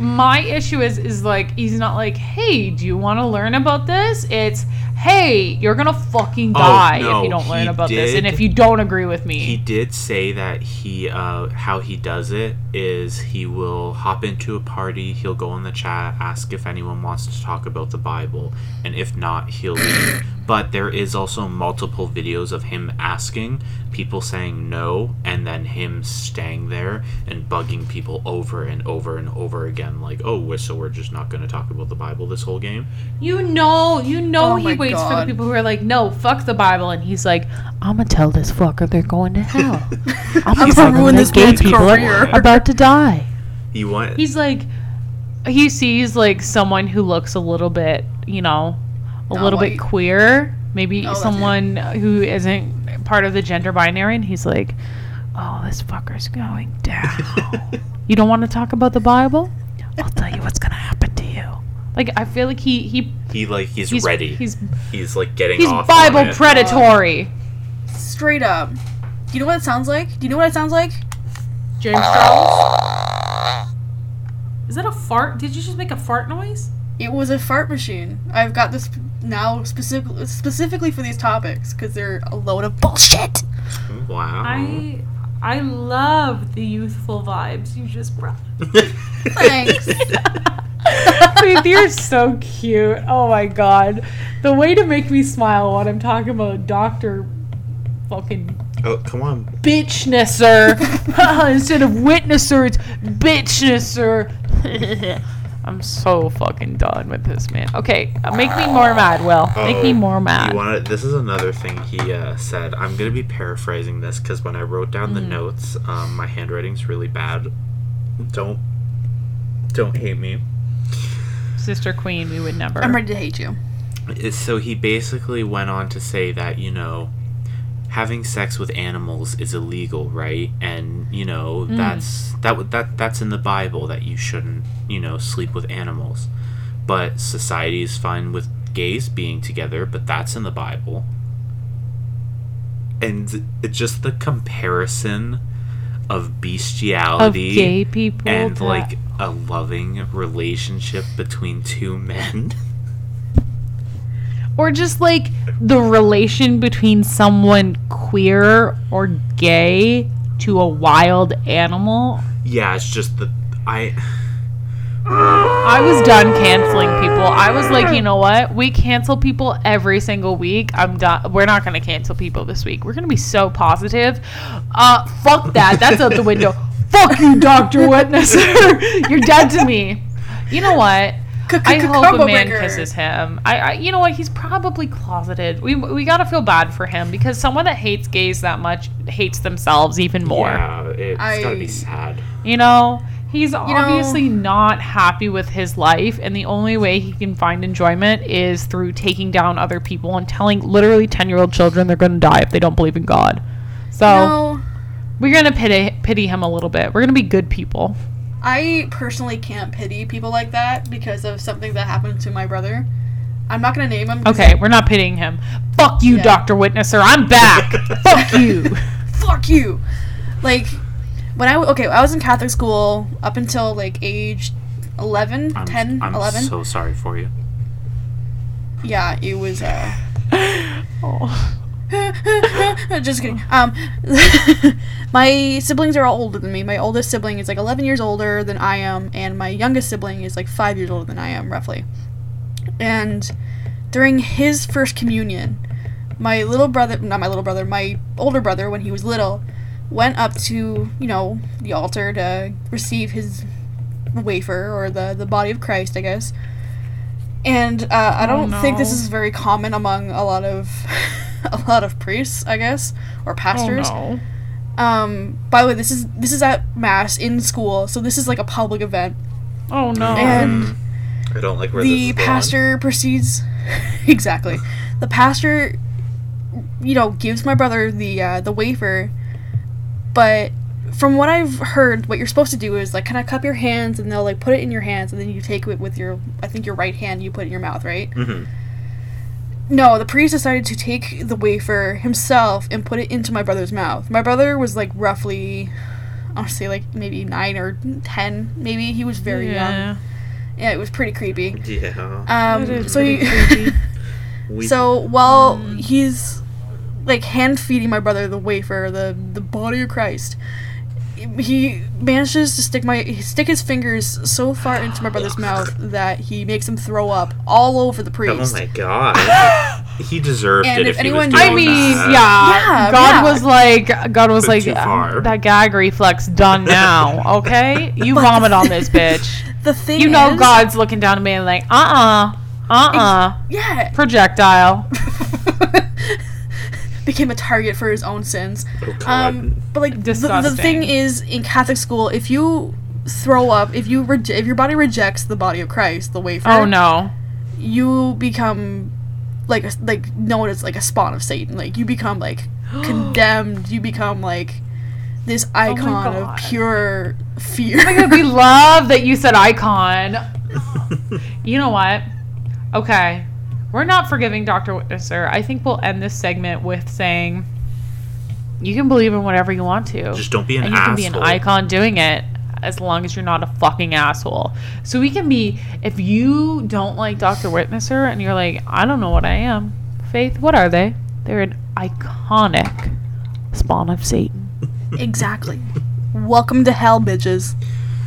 My issue is is like he's not like hey do you want to learn about this it's hey, you're gonna fucking Oh, die no, if you don't learn about this, and if you don't agree with me. He did say that he uh how he does it is he will hop into a party, he'll go in the chat, ask if anyone wants to talk about the Bible, and if not, he'll leave. but there is also multiple videos of him asking, people saying no, and then him staying there and bugging people over and over and over again, like, oh, so we're just not going to talk about the Bible this whole game. You know, you know Oh he my waits for the people who are like, no, fuck the Bible, and he's like, I'm gonna tell this fucker they're going to hell. I'm gonna tell them ruin that this gay man's people are career." about to die. He want He's like, he sees like someone who looks a little bit, you know, a Not little bit queer, maybe Oh, someone who isn't part of the gender binary, and he's like, oh, this fucker's going down. you don't want to talk about the Bible? I'll tell you what's gonna happen to you. Like I feel like he he he like he's, he's ready. He's He's like getting he's off Bible on it. predatory. Straight up. Do you know what it sounds like? Do you know what it sounds like? James Charles. Is that a fart? Did you just make a fart noise? It was a fart machine. I've got this now specifically specifically for these topics because they're a load of bullshit. Wow. I I love the youthful vibes you just brought. Thanks. Faith, you're so cute. Oh my god. The way to make me smile when I'm talking about Dr. fucking oh, come on. bitchnesser. Instead of witnesser, it's bitchnesser. I'm so fucking done with this man. Okay, uh, make me more mad, Will. Make me Oh, more mad. You wanna, this is another thing he uh, said. I'm gonna be paraphrasing this because when I wrote down Mm. the notes, um, my handwriting's really bad. Don't don't hate me. Sister Queen, we would never. I'm ready to hate you. So he basically went on to say that you know having sex with animals is illegal, right? And you know Mm. that's that that that's in the Bible that you shouldn't you know sleep with animals. But society is fine with gays being together, but that's in the Bible. And it's just the comparison of bestiality of gay people. and that- like a loving relationship between two men. or just like the relation between someone queer or gay to a wild animal. Yeah, it's just the I. I was done canceling people. I was like, you know what? We cancel people every single week. I'm done. We're not going to cancel people this week. We're going to be so positive. Uh, fuck that. That's out the window. fuck you, Doctor Witnesser. You're dead to me. You know what? I hope a Combo man kisses him. I, I, you know what? He's probably closeted. We, we gotta feel bad for him because someone that hates gays that much hates themselves even more. Yeah, it's gotta be sad. You know, he's obviously not happy with his life, and the only way he can find enjoyment is through taking down other people and telling literally 10 year old children they're going to die if they don't believe in God. So No, we're going to pity, pity him a little bit. We're going to be good people. I personally can't pity people like that because of something that happened to my brother. I'm not gonna name him. Okay, we're not pitying him. Fuck you, Yeah. Dr. Witnesser. I'm back. Fuck you. fuck you. Like when I okay, I was in Catholic school up until like age 11, I'm, 10, I'm 11. so sorry for you. yeah, it was uh Oh. just kidding. Um my siblings are all older than me. My oldest sibling is like 11 years older than I am and my youngest sibling is like 5 years older than I am roughly. And during his first communion, my little brother, not my little brother, my older brother when he was little went up to, you know, the altar to receive his wafer or the the body of Christ, I guess. And uh, I Oh, don't think this is very common among a lot of a lot of priests, I guess, or pastors. Oh, no. Um, by the way, this is this is at mass in school, so this is like a public event. Oh, no. And I don't like where the this is going. pastor proceeds exactly. The pastor, you know, gives my brother the uh, the wafer, but from what I've heard, what you're supposed to do is like kind of cup your hands, and they'll like put it in your hands, and then you take it with your, I think your right hand, you put it in your mouth, right? Mhm. No, the priest decided to take the wafer himself and put it into my brother's mouth. My brother was like roughly, I want to say like maybe nine or ten, maybe. He was very young. Yeah. Yeah, it was pretty creepy. Yeah. Um, It is so he, creepy. We- So while he's like hand feeding my brother the wafer, the the body of Christ, he manages to stick my stick his fingers so far into my brother's mouth that he makes him throw up all over the priest. Oh my god. he deserved And it if if, he was anyone- doing I mean, that. yeah, Yeah, God yeah. was like, God was like, "Uh, that gag reflex done now, okay? You vomit on this bitch. the thing You know is, God's looking down at me and like, uh, uh-uh, uh, yeah, projectile. Became a target for his own sins. Oh, God. Um, but like the, the thing is, in Catholic school, if you throw up, if you reje- if your body rejects the body of Christ, the wafer, Oh no. you become like a, like known as like a spawn of Satan. Like you become like condemned. You become like this icon of Oh God. pure fear. we love that you said icon. You know what? Okay. We're not forgiving Dr. Witnesser. I think we'll end this segment with saying you can believe in whatever you want to. Just don't be an and you can be an icon doing it as long as you're not a fucking asshole. So we can be if you don't like Dr. Witnesser and you're like, I don't know what I am. Faith, what are they? They're an iconic spawn of Satan. exactly. Welcome to hell, bitches.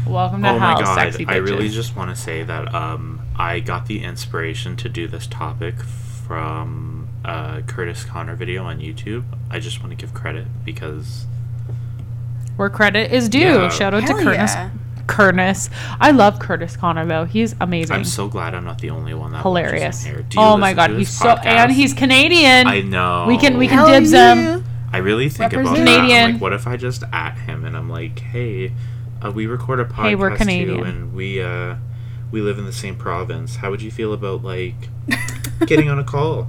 Welcome to oh hell, my god, sexy bitches. I really just want to say that um, I got the inspiration to do this topic from a Curtis Conner video on YouTube. I just want to give credit because Where credit is due. Yeah. Shout out Hell to Curtis. yeah. Curtis. I love Curtis Conner though. He's amazing. I'm so glad I'm not the only one that Hilarious. here. Oh my god, he's his so and he's Canadian. I know. We can- we can Hell dibs yeah. him. I really think about Represent. that. I'm Canadian. like, what if I just at him and I'm like, hey, uh, we record a podcast Hey, we're too, Canadian. and we uh, we live in the same province. How would you feel about like getting on a call,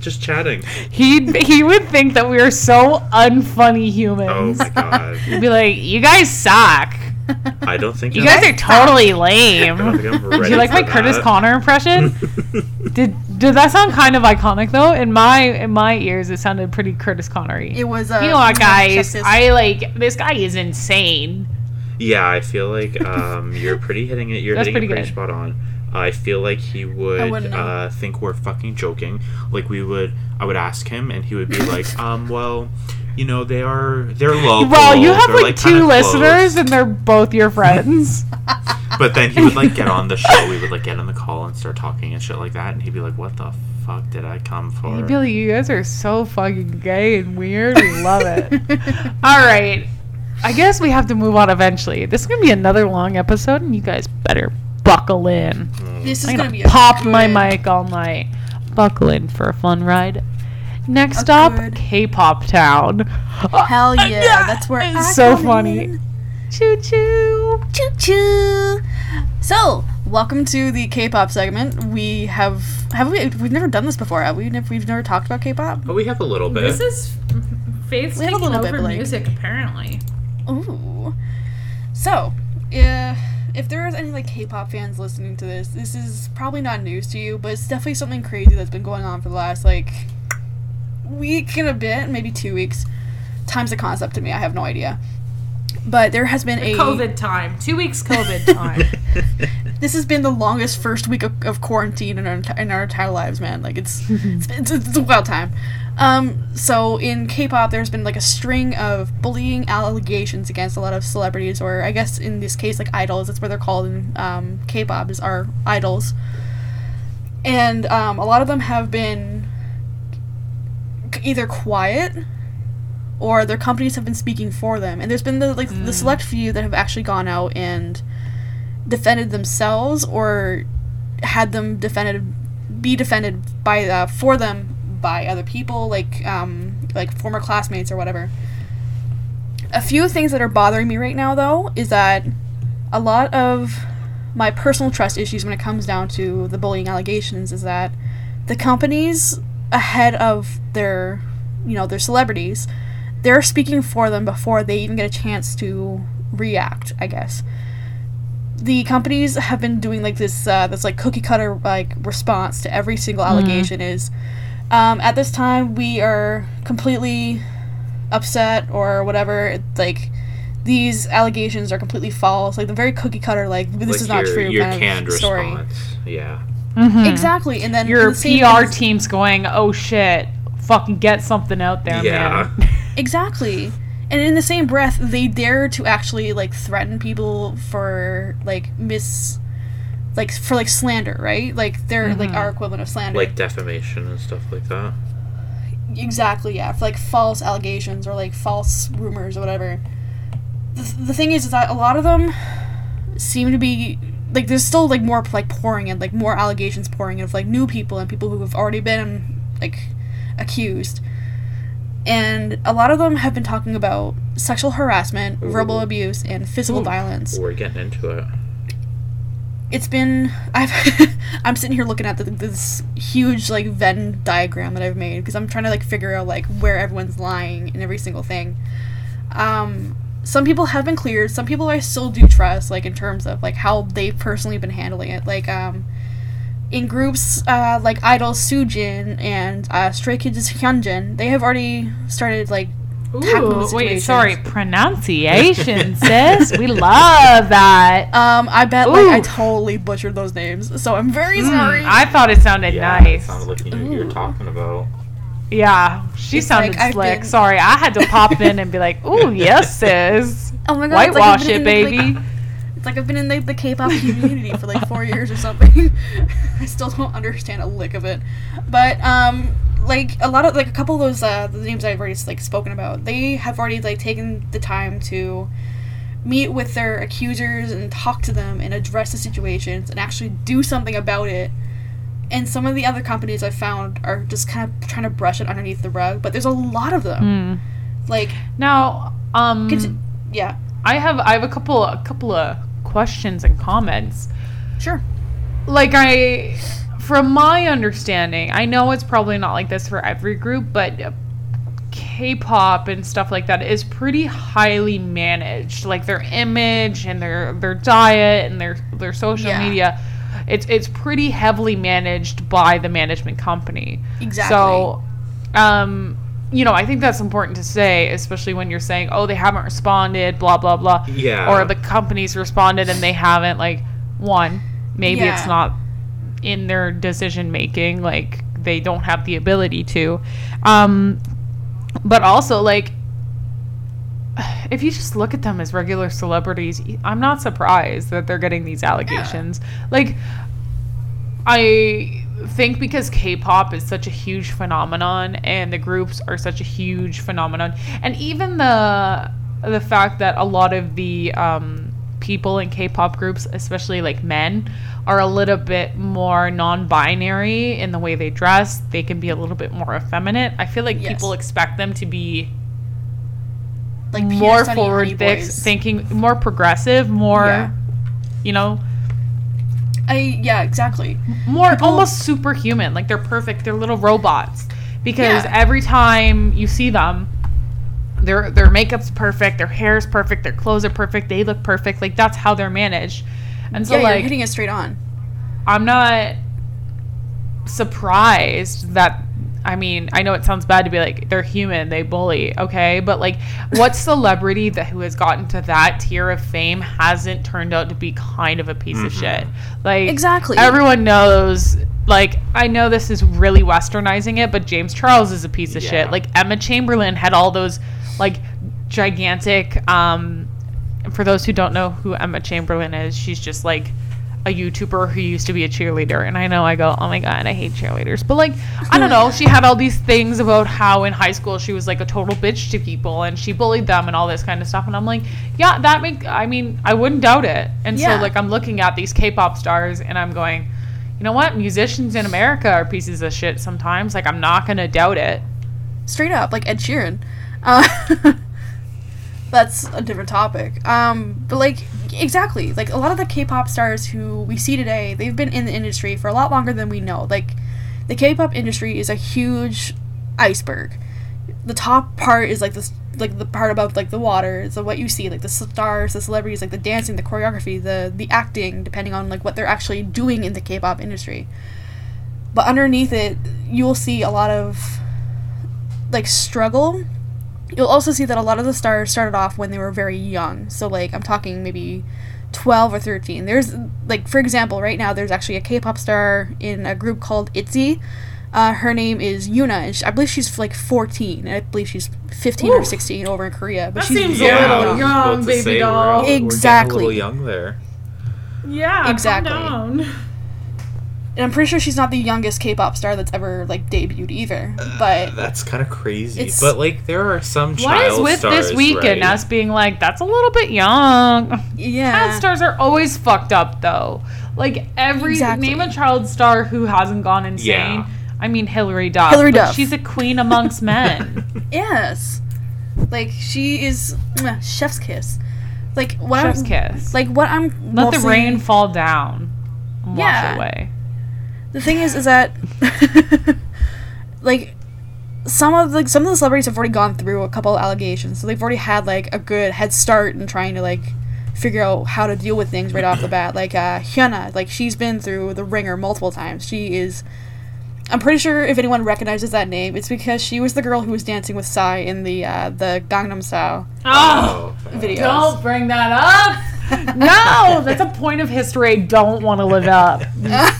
just chatting? he he would think that we are so unfunny humans. Oh my god, He'd be like, "You guys suck. I don't think You I'm- guys are totally lame." don't think I'm Do ready you like for my Curtis. Conner impression? did did that sound kind of iconic though? In my in my ears, it sounded pretty Curtis Connery. It was. Uh, you know what, guys? I like this guy is insane. Yeah, I feel like um, you're pretty hitting it. You're That's hitting it pretty pretty good. spot on. I feel like he would uh, think we're fucking joking. Like we would, I would ask him, and he would be like, "Um, well, you know, they are they're local. Well, you have like, kinda two close." listeners, and they're both your friends. But then he would like get on the show. We would like get on the call and start talking and shit like that, and he'd be like, "What the fuck did I come for?" He'd be like, "You guys are so fucking gay and weird. We love it." All right, I guess we have to move on eventually. This is gonna be another long episode, and you guys better buckle in. Mm. This is I'm gonna gonna be a pop my mic all night. Buckle in for a fun ride. Next A up, good- K-pop town. Hell yeah, that's where I It's so funny. Choo choo. Choo choo. So, welcome to the K-pop segment. We have have we we've never done this before. Have we? Never, we've never talked about K-pop. But we have a little bit." This is Faith's We taking little bit, over like- music apparently. Ooh. So, uh, if there is any like K-pop fans listening to this, this is probably not news to you, but it's definitely something crazy that's been going on for the last like week and a bit, maybe two weeks. Time's a concept to me. I have no idea. But there has been a COVID time. Two weeks COVID time. This has been the longest first week of, of quarantine in our in our entire lives, man. Like it's it's, it's, it's a wild time. Um, so in K-pop, there's been like a string of bullying allegations against a lot of celebrities, or I guess in this case, like idols. That's what they're called in um, K-pop is our idols. And um, a lot of them have been either quiet or their companies have been speaking for them. And there's been the like the select few that have actually gone out and defended themselves or had them defended be defended by uh, for them by other people like um like former classmates or whatever a few things that are bothering me right now though is that a lot of my personal trust issues when it comes down to the bullying allegations is that the companies ahead of their you know their celebrities they're speaking for them before they even get a chance to react i guess the companies have been doing like this uh, this like cookie cutter like response to every single allegation is um, at this time we are completely upset or whatever It's like these allegations are completely false like the very cookie cutter like this like is not true Your kind canned of story response. Yeah. exactly, and then Mm-hmm. Your the PR team's going, oh shit, fucking get something out there, Yeah. man. Exactly. And in the same breath, they dare to actually like threaten people for like mis like for like slander, right? Like they're like our equivalent of slander. Like defamation and stuff like that. exactly, yeah, for like false allegations or like false rumors or whatever. The, the thing is, is that a lot of them seem to be like there's still like more like pouring in, like more allegations pouring in of like new people and people who have already been like accused. And a lot of them have been talking about sexual harassment, verbal abuse, and physical Ooh. violence. We're getting into it. It's been I've I'm sitting here looking at the, this huge like Venn diagram that I've made because I'm trying to like figure out like where everyone's lying in every single thing. Um, some people have been cleared. Some people I still do trust, like in terms of like how they've personally been handling it. Like um, in groups uh, like (G)I-DLE Soojin and uh, Stray Kids Hyunjin, they have already started like tackling the Ooh, wait, sorry, pronunciation, sis. We love that. Um, I bet like I totally butchered those names, so I'm very Mm, sorry. I thought it sounded Yeah, it nice. sounded like you knew you were talking about. Yeah, she It's sounded like slick. been- Sorry, I had to pop in and be like, "Ooh, yes, sis." oh my god, it's like Whitewash it, in, like, baby. It's like I've been in the, the K-pop community for like four years or something. I still don't understand a lick of it, but um, like a lot of like a couple of those uh the names I've already like spoken about, they have already like taken the time to meet with their accusers and talk to them and address the situations and actually do something about it. And some of the other companies I've found are just kind of trying to brush it underneath the rug, but there's a lot of them. Mm. Like, Now, um, yeah, I have I have a couple a couple of questions and comments. sure. like I from my understanding, I know it's probably not like this for every group, but K-pop and stuff like that is pretty highly managed. Like their image and their their diet and their their social Yeah. media, it's it's pretty heavily managed by the management company. Exactly. So, um, you know, I think that's important to say, especially when you're saying, "Oh, they haven't responded," blah blah blah, Yeah. or the company's responded and they haven't. Like, one, maybe Yeah. it's not in their decision making. Like, they don't have the ability to. Um, but also, like, if you just look at them as regular celebrities, I'm not surprised that they're getting these allegations. Like, I think because K-pop is such a huge phenomenon and the groups are such a huge phenomenon, and even the the fact that a lot of the um, people in K-pop groups, especially like men, are a little bit more non-binary in the way they dress. They can be a little bit more effeminate. I feel like Yes. people expect them to be Like more forward Boys. thinking, more progressive, more, Yeah. you know, I yeah, exactly. more People- almost superhuman. Like they're perfect. They're little robots. Because Yeah. every time you see them, their their makeup's perfect, their hair's perfect, their clothes are perfect, they look perfect. Like that's how they're managed. And so yeah, you're like hitting it straight on. I'm not surprised that I mean, I know it sounds bad to be like they're human, they bully, okay? But like what celebrity that who has gotten to that tier of fame hasn't turned out to be kind of a piece of shit? Like Exactly. Everyone knows like I know this is really westernizing it, but James Charles is a piece of Yeah. shit. Like Emma Chamberlain had all those like gigantic um for those who don't know who Emma Chamberlain is, she's just like a YouTuber who used to be a cheerleader. And I know I go, oh my God, I hate cheerleaders. But like, I don't know. She had all these things about how in high school she was like a total bitch to people and she bullied them and all this kind of stuff. And I'm like, yeah, that make, I mean, I wouldn't doubt it. And Yeah. so like, I'm looking at these K pop stars and I'm going, you know what? Musicians in America are pieces of shit sometimes. Like, I'm not going to doubt it. Straight up, like Ed Sheeran. Uh, that's a different topic. Um, but like exactly, like a lot of the K-pop stars who we see today, they've been in the industry for a lot longer than we know. Like the K-pop industry is a huge iceberg. The top part is like this like the part above like the water, so what you see, like the stars, the celebrities, like the dancing, the choreography, the the acting, depending on like what they're actually doing in the K-pop industry. But underneath it, you'll see a lot of like struggle. You'll also see that a lot of the stars started off when they were very young. So like I'm talking maybe 12 or 13. There's like for example, right now there's actually a K-pop star in a group called ITZY. Uh, her name is Yuna, and she, I believe she's like 14, and I believe she's 15 or 16 over in Korea. But That she's seems very a little I young, baby say, we're- doll. we're Exactly. a little young there. Yeah, Exactly. Calm down. and I'm pretty sure she's not the youngest K-pop star that's ever like debuted either. Uh, but That's kind of crazy. But like, there are some What child is with stars, this weekend? right? Us being like, that's a little bit young. Yeah, child yeah, stars are always fucked up though. Like every Exactly. name a child star who hasn't gone insane. Yeah. I mean Hilary Duff. Hilary but Duff. She's a queen amongst men. yes, like she is mwah, chef's kiss. Like what Chef's I'm, kiss. Like what I'm Let the rain fall down and wash Yeah. it away. The thing is, is that like some of like some of the celebrities have already gone through a couple of allegations, so they've already had like a good head start in trying to like figure out how to deal with things right off the bat. Like uh, Hyuna, like she's been through the ringer multiple times. She is. I'm pretty sure if anyone recognizes that name, it's because she was the girl who was dancing with Psy in the uh, the Gangnam Style Oh, videos. don't bring that up. No, that's a point of history I don't want to live up.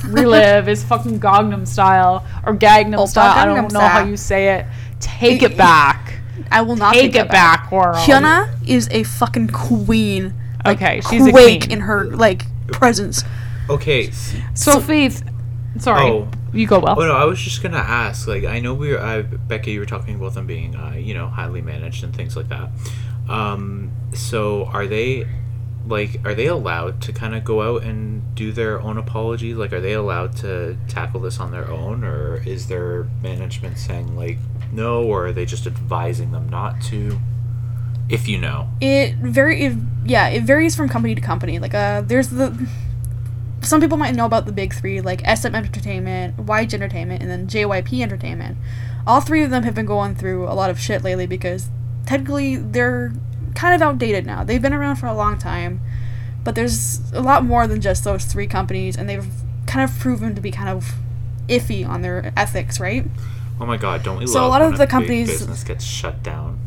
Relive is fucking Gangnam style or Gangnam Oppa style. I don't know how you say it. Take it back. I will not Take it back, world. Hyuna is a fucking queen. Like, Okay, she's a queen. in her like presence. Okay. s- So, Faith, sorry, Oh. you go well. Oh no, I was just gonna ask. Like, I know we were, uh, Becca, you were talking about them being, uh, you know, highly managed and things like that. Um, so are they, like, are they allowed to kind of go out and do their own apology? Like, are they allowed to tackle this on their own, or is their management saying like no, or are they just advising them not to? If you know. It very it, yeah, it varies from company to company. Like uh there's the some people might know about the big three, like SM Entertainment, YG Entertainment, and then JYP Entertainment. All three of them have been going through a lot of shit lately because technically they're kind of outdated now. They've been around for a long time, but there's a lot more than just those three companies, and they've kind of proven to be kind of iffy on their ethics, right? Oh my God! Don't we So a lot when of the big companies- business gets shut down?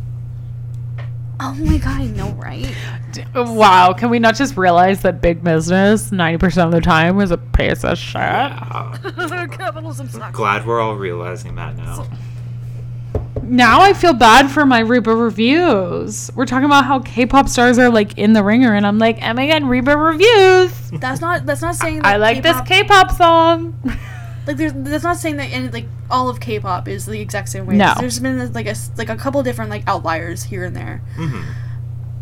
Oh my god, I know, right? Wow, can we not just realize that big business, 90% of the time, is a piece of shit? Yeah. Capitalism sucks. Glad we're all realizing that now. Now I feel bad for my Reba reviews. We're talking about how K-pop stars are like in the ringer, and I'm like, oh my god, Reba reviews. That's not. That's not saying. That I like this K-pop- K-pop song. Like, there's. That's not saying that. Any, like, all of K-pop is the exact same way. No. There's been like a s- like a couple different like outliers here and there. hmm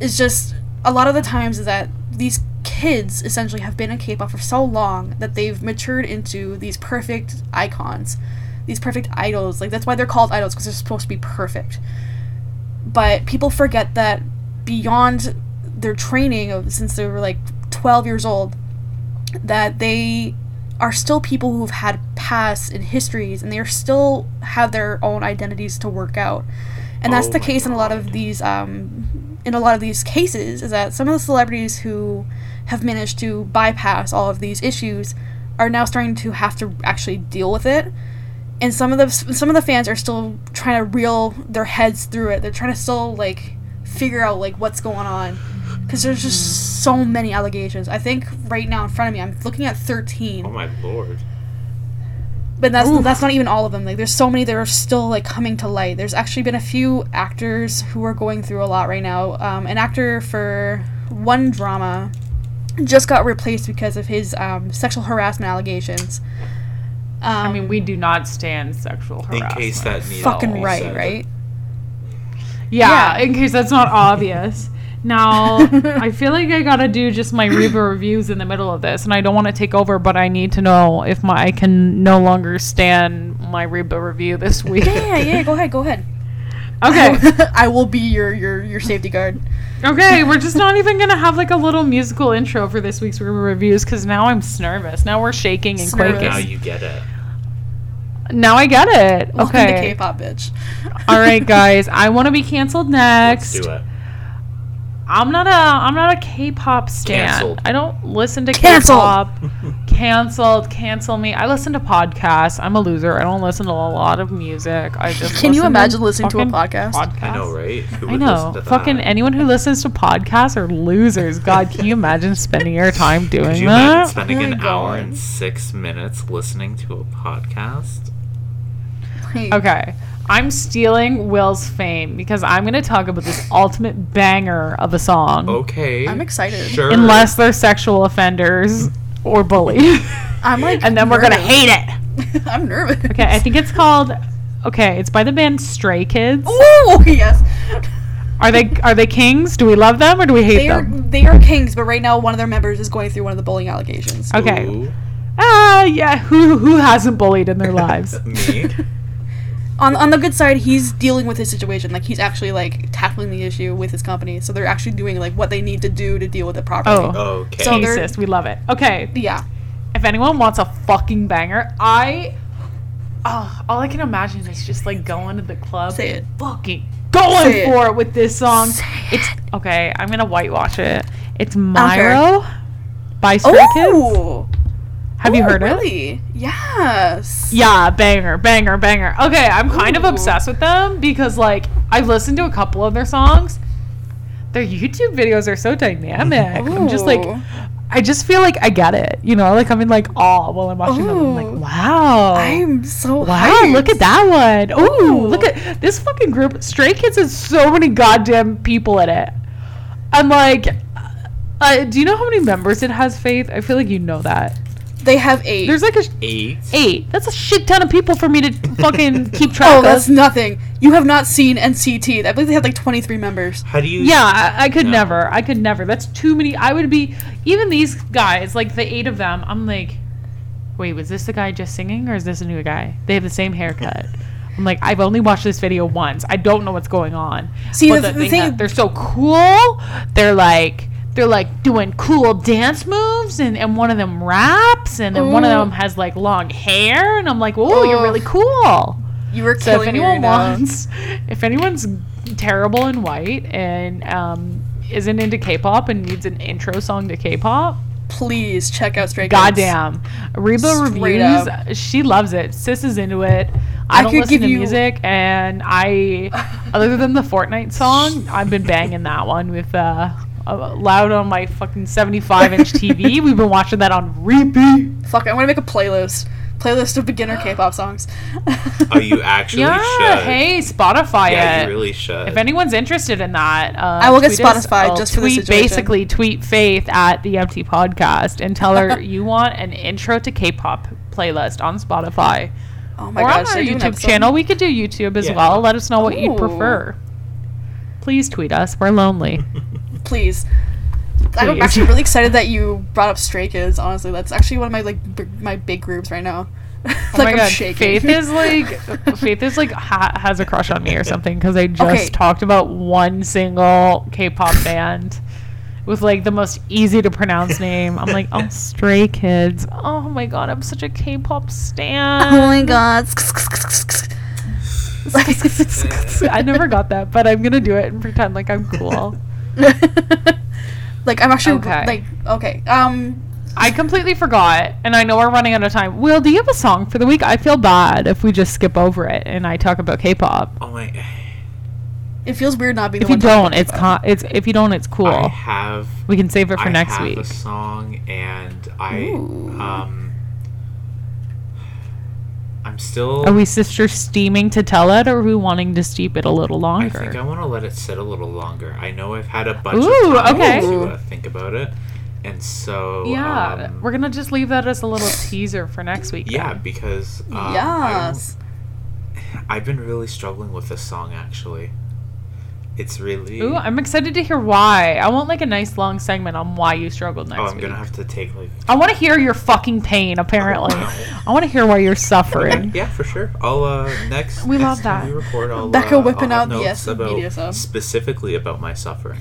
It's just a lot of the times is that these kids essentially have been in K-pop for so long that they've matured into these perfect icons, these perfect idols. Like that's why they're called idols because they're supposed to be perfect. But people forget that beyond their training of since they were like 12 years old, that they are still people who've had pasts and histories and they are still have their own identities to work out. And that's Oh the case in a lot of these um, in a lot of these cases is that some of the celebrities who have managed to bypass all of these issues are now starting to have to actually deal with it and some of the some of the fans are still trying to reel their heads through it they're trying to still like figure out like what's going on because there's just so many allegations i think right now in front of me i'm looking at 13 Oh my lord. but that's that's not even all of them. Like there's so many that are still like coming to light. There's actually been a few actors who are going through a lot right now. Um, an actor for one drama just got replaced because of his um, sexual harassment allegations. Um, I mean, we do not stand sexual harassment. In harassment. case that needs fucking right, right? Yeah, Yeah. in case that's not obvious. Now, I feel like I gotta do just my Reba reviews in the middle of this, and I don't want to take over, but I need to know if my I can no longer stand my Reba review this week. Yeah, yeah. Go ahead, go ahead. Okay, I will be your your your safety guard. okay, we're just not even gonna have like a little musical intro for this week's Reba reviews because now I'm nervous. Now we're shaking and Nervous. quaking. Now you get it. Now I get it. Welcome okay. to K-pop, bitch. All right, guys. I want to be canceled next. Let's do it. I'm not a I'm not a K-pop stan. Canceled. I don't listen to Canceled. K-pop. canceled. Cancel me. I listen to podcasts. I'm a loser. I don't listen to a lot of music. I just Can you listen imagine listening to a fucking podcast? I know, right? Who I would know. to Fucking that? anyone who listens to podcasts are losers. God, can you imagine spending your time doing Could you that? imagine spending Oh my an hour and six minutes listening to a podcast? Like, Okay. I'm stealing Will's fame because I'm going to talk about this ultimate banger of a song. Okay. I'm excited. Sure. Unless they're sexual offenders or bullied. I'm like, and then we're going to hate it. I'm nervous. Okay, I think it's called. Okay, it's by the band Stray Kids. Oh yes, Are they are they kings? Do we love them or do we hate they are them? they are kings, but right now one of their members is going through one of the bullying allegations. Okay. Ooh, Ah, yeah. Who who hasn't bullied in their lives? me. On on the good side, he's dealing with his situation. Like he's actually like tackling the issue with his company, so they're actually doing like what they need to do to deal with it properly. Oh. Okay. So Jesus, we love it. Okay, Yeah, if anyone wants a fucking banger, I. Oh, all I can imagine is just like going to the club, Say it. fucking going Say for it with this song. Say It's okay. I'm gonna whitewash it. It's don't care. Miroh by Stray Kids. Oh, Have you Oh, heard it? really? Yes. Yeah, banger, banger, banger. Okay, I'm kind of obsessed with them because like I've listened to a couple of their songs. Their YouTube videos are so dynamic. I'm just like I just feel like I get it. You know, like I'm in like awe while I'm watching them. I'm like, wow. I'm so Wow, hyped. look at that one. Ooh, Ooh. look at this fucking group. Stray Kids has so many goddamn people in it. I'm like, uh, do you know how many members it has, Faith? I feel like you know that. They have eight. There's like a Eight. eight. That's a shit ton of people for me to fucking keep track of oh, of. that's nothing. You have not seen NCT. I believe they had like 23 members. How do you? yeah, I, I could No. never. I could never. That's too many. I would be even these guys, like the eight of them. I'm like, wait, was this the guy just singing, or is this a new guy? They have the same haircut. I'm like, I've only watched this video once. I don't know what's going on. See, But the- that the they thing- have- they're so cool. They're like. They're like doing cool dance moves, and, and one of them raps, and then one of them has like long hair, and I'm like, "Whoa, you're really cool." You were So if anyone wants, if anyone's terrible in white and um, isn't into K-pop and needs an intro song to K-pop, please check out Stray Kids. goddamn, Reba Straight reviews. up. She loves it. Sis is into it. I, I don't could listen give to you- music, and I, other than the Fortnite song, I've been banging that one with uh, loud on my fucking 75 inch TV. We've been watching that on repeat. Fuck, I'm gonna make a playlist. Playlist of beginner K-pop songs. Oh, you actually Yeah, should. hey, Spotify yeah, it. you really should. If anyone's interested in that, uh, I will get tweet us- Spotify oh, just for this tweet basically tweet Faith at the Empty Podcast and tell her you want an intro to K-pop playlist on Spotify Oh my gosh. or god, on our I do an YouTube channel. We could do YouTube as Yeah. well. Let us know what you'd prefer. Please tweet us. We're lonely. Please. I'm actually really excited that you brought up Stray Kids. Honestly, that's actually one of my like b- my big groups right now. Oh like oh my I'm god, shaking. Faith is like Faith is like ha- has a crush on me or something because I just Okay. talked about one single K-pop band with like the most easy to pronounce name. I'm like, oh, Stray Kids. Oh my god, I'm such a K-pop stan. Oh my god. I never got that, but I'm gonna do it and pretend like I'm cool. like I'm actually Okay. like okay. Um, I completely forgot, and I know we're running out of time. Will, do you have a song for the week? I feel bad if we just skip over it and I talk about K-pop. oh my. it feels weird not being. If the you one talking don't, it's about con- it's if you don't, it's cool. I have. we can save it for I next have week. a song, and I Ooh. um. I'm still. Are we sister steaming to tell it, or are we wanting to steep it a little longer? I think I want to let it sit a little longer. I know I've had a bunch Ooh, of time okay. to uh, think about it, and so yeah, um, we're gonna just leave that as a little teaser for next week. yeah then. because um, yes. I'm- I've been really struggling with this song actually. It's really. Ooh, I'm excited to hear why. I want like a nice long segment on why you struggled next oh, I'm week. gonna have to take like. I want to hear your fucking pain. Apparently, I want to hear why you're suffering. Yeah, for sure. I'll uh next. We next love time that. We record. I'll, Becca uh, whipping I'll out the notes S about media sub. specifically about my suffering.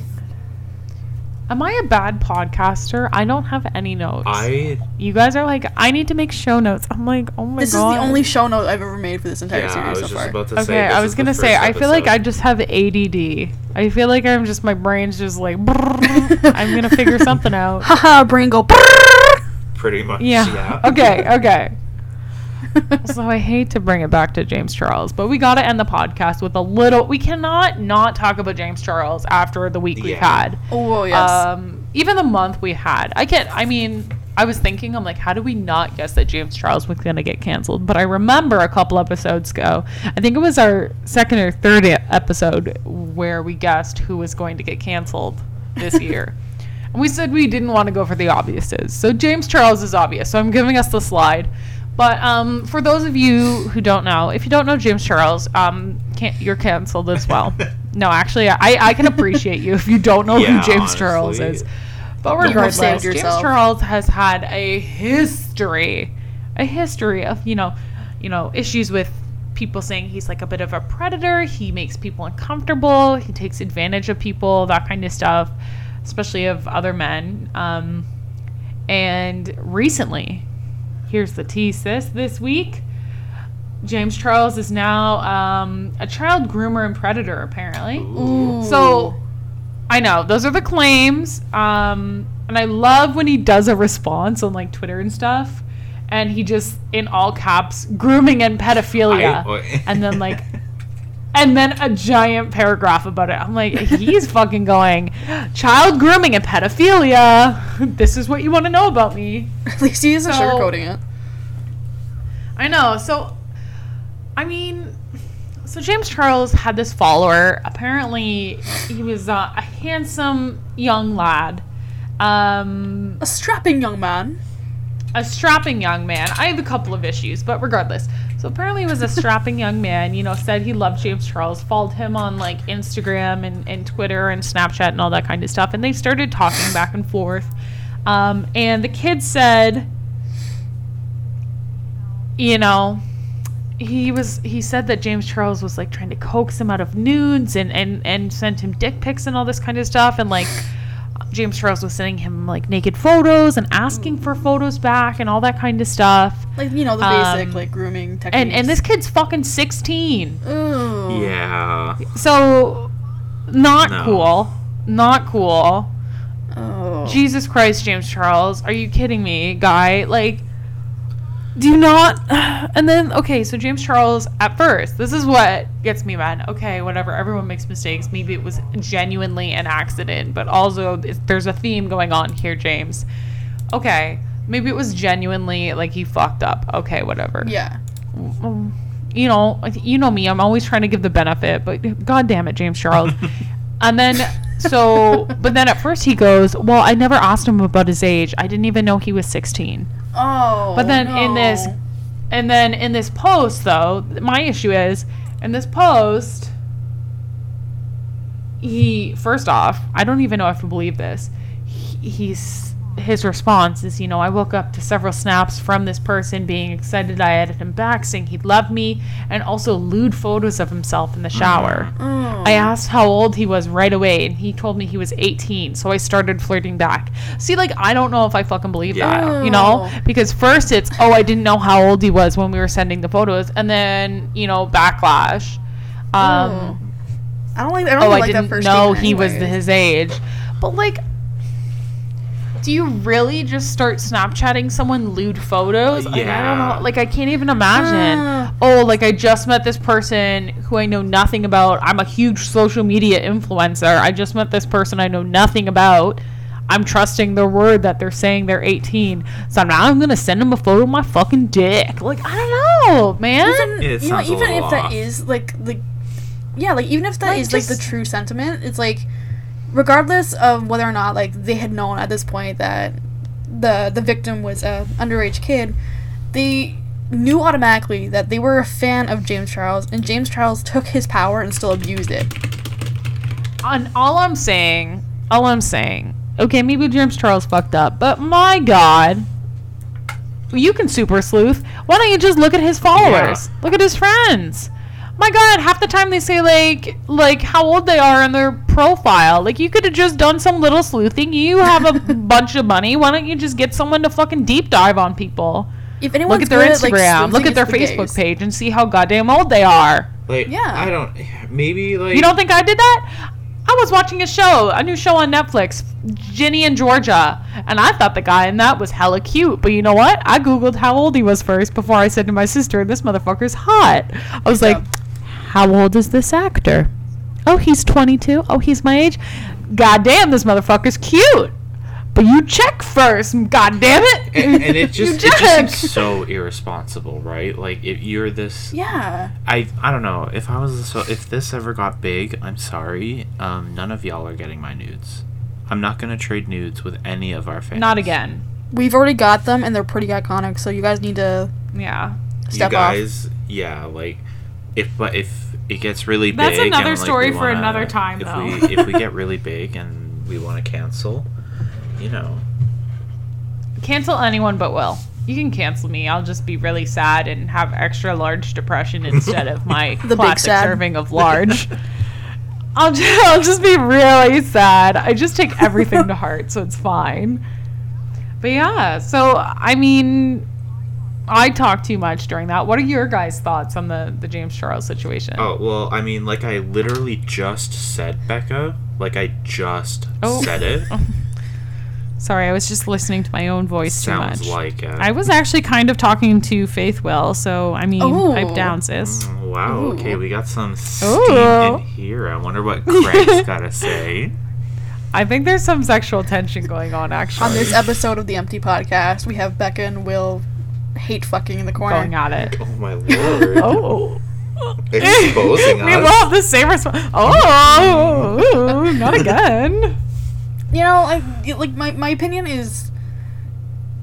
Am I a bad podcaster? I don't have any notes. I you guys are like, I need to make show notes. I'm like, oh my This god. This is the only show note I've ever made for this entire yeah, I series was so just far. about to. Okay, this I was gonna say, first I feel like I just have ADD. I feel like I'm just my brain's just like, I'm gonna figure something out. Haha, brain go. Pretty much. Yeah. Yeah. okay. Okay. so I hate to bring it back to James Charles, but we got to end the podcast with a little. We cannot not talk about James Charles after the week we've had. Oh yes. Um, even the month we had. I can't. I mean, I was thinking, I'm like, how do we not guess that James Charles was going to get canceled? But I remember a couple episodes ago. I think it was our second or third episode where we guessed who was going to get canceled this year. And we said we didn't want to go for the obviouses. So James Charles is obvious. So I'm giving us the slide. But um, for those of you who don't know, if you don't know James Charles, um, can you're canceled as well. no, actually, I, I can appreciate you if you don't know Yeah, who James Charles is. But have regardless, James yourself. Charles has had a history, a history of you know, you know, issues with people saying he's like a bit of a predator. He makes people uncomfortable. He takes advantage of people, that kind of stuff, especially of other men. Um, and recently, here's the tease. This this week, James Charles is now um, a child groomer and predator. Apparently, Ooh. so I know those are the claims. Um, and I love when he does a response on like Twitter and stuff, and he just in all caps grooming and pedophilia, I- and then like. And then a giant paragraph about it. I'm like, he's fucking going, child grooming and pedophilia. This is what you want to know about me. At least he isn't So- sugarcoating it. I know. So, I mean, so James Charles had this follower. Apparently, he was uh, a handsome young lad, um, A strapping young man. A strapping young man. I have a couple of issues, but regardless. So apparently, he was a strapping young man. You know, said he loved James Charles, followed him on like Instagram and, and Twitter and Snapchat and all that kind of stuff. And they started talking back and forth. Um, and the kid said, you know, he was he said that James Charles was like trying to coax him out of nudes and and and sent him dick pics and all this kind of stuff and like James Charles was sending him like naked photos and asking for photos back and all that kind of stuff. Like you know the Um, basic like grooming techniques. And and this kid's fucking 16. Ooh. Yeah. So not No. cool. Not cool. Oh. Jesus Christ, James Charles. Are you kidding me, guy? Like, do not? And then, okay, so James Charles, at first, this is what gets me mad. Okay, whatever. Everyone makes mistakes. Maybe it was genuinely an accident, but also there's a theme going on here, James. Okay, maybe it was genuinely like he fucked up. Okay, whatever Yeah. you know, you know me. I'm always trying to give the benefit, but god damn it, James Charles. and then so, but then at first he goes, "Well, I never asked him about his age. I didn't even know he was 16." Oh. But then in this, and then in this post though, my issue is in this post, he first off, I don't even know if I believe this. He, he's his response is, you know, I woke up to several snaps from this person being excited I added him back, saying he loved me, and also lewd photos of himself in the mm-hmm. shower. Oh. I mm. asked how old he was right away, and he told me he was 18. So I started flirting back. See, like, I don't know if I fucking believe that, you know? Because first it's, oh, I didn't know how old he was when we were sending the photos, and then, you know, backlash. Mm. Um, I don't like. I don't oh, I like that didn't first. know statement he was his age. But, like, do you really just start Snapchatting someone lewd photos? Like, I don't know. Like, I can't even imagine. Oh, like I just met this person who I know nothing about. I'm a huge social media influencer. I just met this person I know nothing about. I'm trusting their word that they're saying they're 18. So now I'm gonna send them a photo of my fucking dick. Like I don't know, man. Even, It you know, even if that off. is like the, yeah, like even if that Like, is like the true sentiment, it's like, regardless of whether or not like they had known at this point that the the victim was a underage kid, they knew automatically that they were a fan of James Charles, and James Charles took his power and still abused it. And all I'm saying, all I'm saying, okay, maybe James Charles fucked up, but my God, you can super sleuth. Why don't you just look at his followers? Look at his friends. My God, half the time they say like like how old they are in their profile. Like you could have just done some little sleuthing. You have a bunch of money. Why don't you just get someone to fucking deep dive on people? If anyone's Look at their good like, Instagram. look at their the Facebook gays. page and see how goddamn old they are. Like, Yeah. I don't. Maybe like. You don't think I did that? I was watching a show, a new show on Netflix, Ginny and Georgia, and I thought the guy in that was hella cute. But you know what? I googled how old he was first before I said to my sister, "This motherfucker's hot." I was like, "How old is this actor?" Oh, he's 22. Oh, he's my age. God damn, this motherfucker's cute. But you check first. God damn it. and, and it just it just seems so irresponsible, right? Like if you're this, Yeah. I I don't know if I was so if this ever got big, I'm sorry, um, none of y'all are getting my nudes. I'm not gonna trade nudes with any of our fans. Not again. We've already got them and they're pretty iconic, so you guys need to Yeah. step you off. guys, yeah, like if but if it gets really That's big, another and, like, story we for wanna- another time, If though. we if we get really big and we want to cancel, you know, Cancel anyone but Will. You can cancel me. I'll just be really sad and have extra large depression instead of my The big classic sad. serving of large. I'll just, I'll just be really sad. I just take everything to heart, so it's fine. But yeah, so I mean, I talked too much during that. What are your guys' thoughts on the the James Charles situation? Oh well, I mean, like I literally just said Becca. Like I just Oh. said it. Sorry, I was just listening to my own voice too Sounds much. like it. I was actually kind of talking to Faith Will, so I mean, Oh. pipe down, sis. Mm, Wow. Ooh. Okay, we got some steam Ooh. in here. I wonder what Craig's got to say. I think there's some sexual tension going on actually. On this episode of the Empty Podcast, we have Becca and Will hate fucking in the corner. going at it. Oh my lord! Oh. Exposing we us. love the same response. Oh, not again. You know, like like my, my opinion is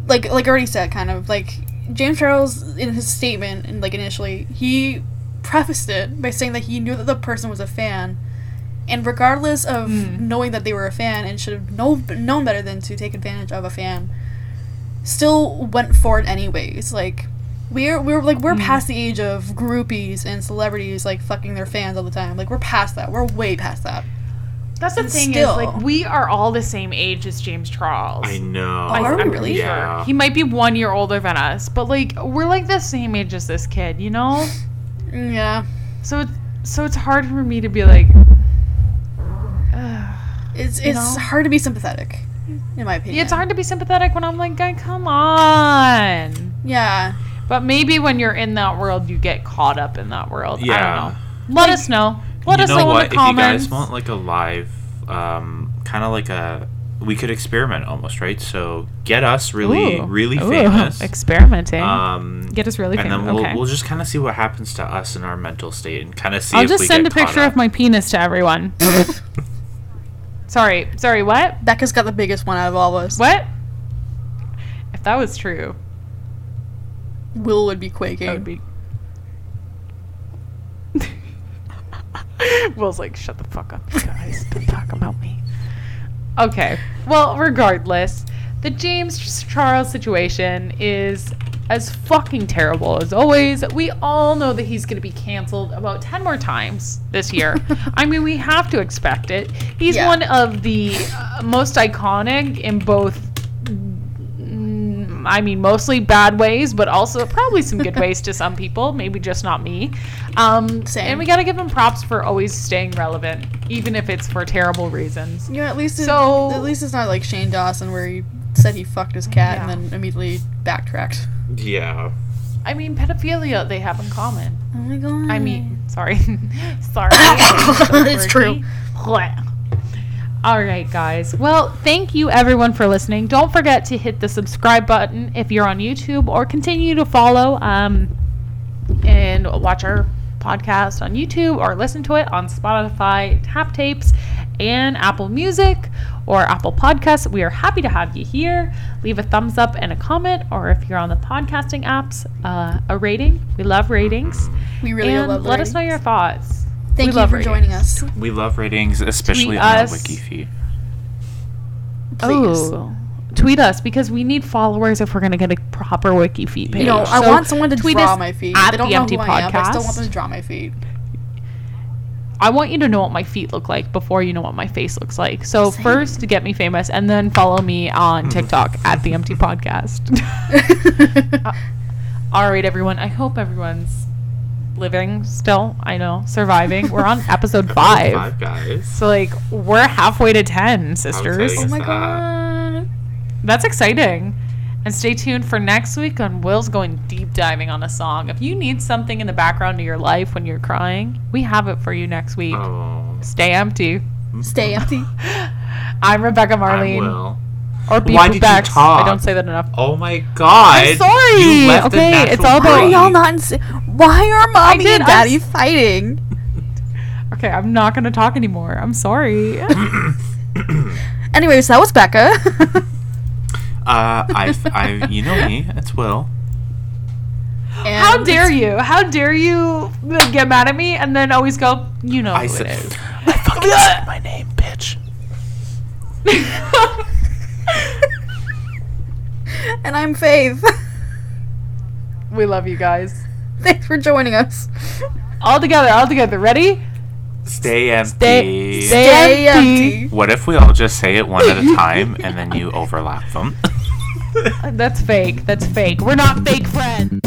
like like already said, kind of like James Charles in his statement and like initially he prefaced it by saying that he knew that the person was a fan, and regardless of hmm. knowing that they were a fan and should have know, known better than to take advantage of a fan, still went for it anyways. Like we're we're like we're past the age of groupies and celebrities like fucking their fans all the time. Like we're past that. We're way past that. That's the And thing still- is, like, we are all the same age as James Charles. I know. Like, Are we I'm really? Yeah. sure. He might be one year older than us, but like we're like the same age as this kid, you know? Mm, Yeah. So it's so it's hard for me to be like ugh. It's You it's know? hard to be sympathetic, in my opinion. it's hard to be sympathetic when I'm like, guy, come on. Yeah. But maybe when you're in that world, you get caught up in that world. I Yeah. don't know. Let us know. Let us know know, what? in the comments. If you guys want like a live, um, kind of like a, we could experiment almost, right? So get us really, Ooh. really Ooh, famous. Experimenting. Um, Get us really and famous. then we'll, okay. we'll just kind of see what happens to us in our mental state and kind of see I'll if just send a get caught picture of my penis to everyone. sorry. Sorry, what? Becca's got the biggest one out of all of us. What? If that was true, Will would be quaking. that would be. Will's like, shut the fuck up, you guys. Don't talk about me. Okay. Well, regardless, the James Charles situation is as fucking terrible as always. We all know that he's going to be canceled about 10 more times this year. I mean, we have to expect it. He's Yeah. one of the uh, most iconic in both mm, I mean, mostly bad ways, but also probably some good ways to some people. Maybe just not me. Um, Same. And we got to give him props for always staying relevant, even if it's for terrible reasons. Yeah, at least it, So- at least it's not like Shane Dawson where he said he fucked his cat Yeah. and then immediately backtracked. Yeah. I mean, pedophilia they have in common. Oh my god. I mean, sorry, sorry. It's true. quirky. All right, guys. Well, thank you everyone for listening. Don't forget to hit the subscribe button if you're on YouTube, or continue to follow um, and watch our podcast on YouTube, or listen to it on Spotify, TapTapes, and Apple Music or Apple Podcasts. We are happy to have you here. Leave a thumbs up and a comment, or if you're on the podcasting apps, uh, a rating. We love ratings. we really and love the let us know your thoughts. Thank we you love for joining us. We love ratings, especially Tweet on us. our wikiFeet. Please. Oh, tweet us because we need followers if we're gonna get a proper wikiFeet page. You know, I want someone to tweet draw us my feed. at They don't the know empty who I am, but I still want them to draw my feed. I want you to know what my feet look like before you know what my face looks like. So Same. first, get me famous, and then follow me on TikTok at the Empty Podcast. All right, everyone. I hope everyone's living still. I know, surviving. We're on episode five. Five guys. So like we're halfway to ten, sisters. Oh my Yes, uh, god. That's exciting. And stay tuned for next week on Will's going deep diving on a song. If you need something in the background of your life when you're crying, we have it for you next week. Oh. Stay empty. Stay hmm. empty. I'm Rebecca I Marlene. will. Or Beef Why with did you Bex. talk? I don't say that enough. Oh my god. I'm sorry. You left Okay, natural it's all about- Why are y'all not in sy- Why are mommy did, and I'm daddy s- fighting? Okay, I'm not gonna talk anymore. I'm sorry. Anyways, that was Becca. Uh, I, I, you know me. It's Will. How dare you? How dare you get mad at me and then always go, you know I who said, it is. I fucking said my name, bitch. And I'm Faith. we love you guys. Thanks for joining us. All together, all together. Ready? Stay empty. Stay- stay- Stay empty. empty. What if we all just say it one at a time and then you overlap them? That's fake. That's fake. We're not fake friends.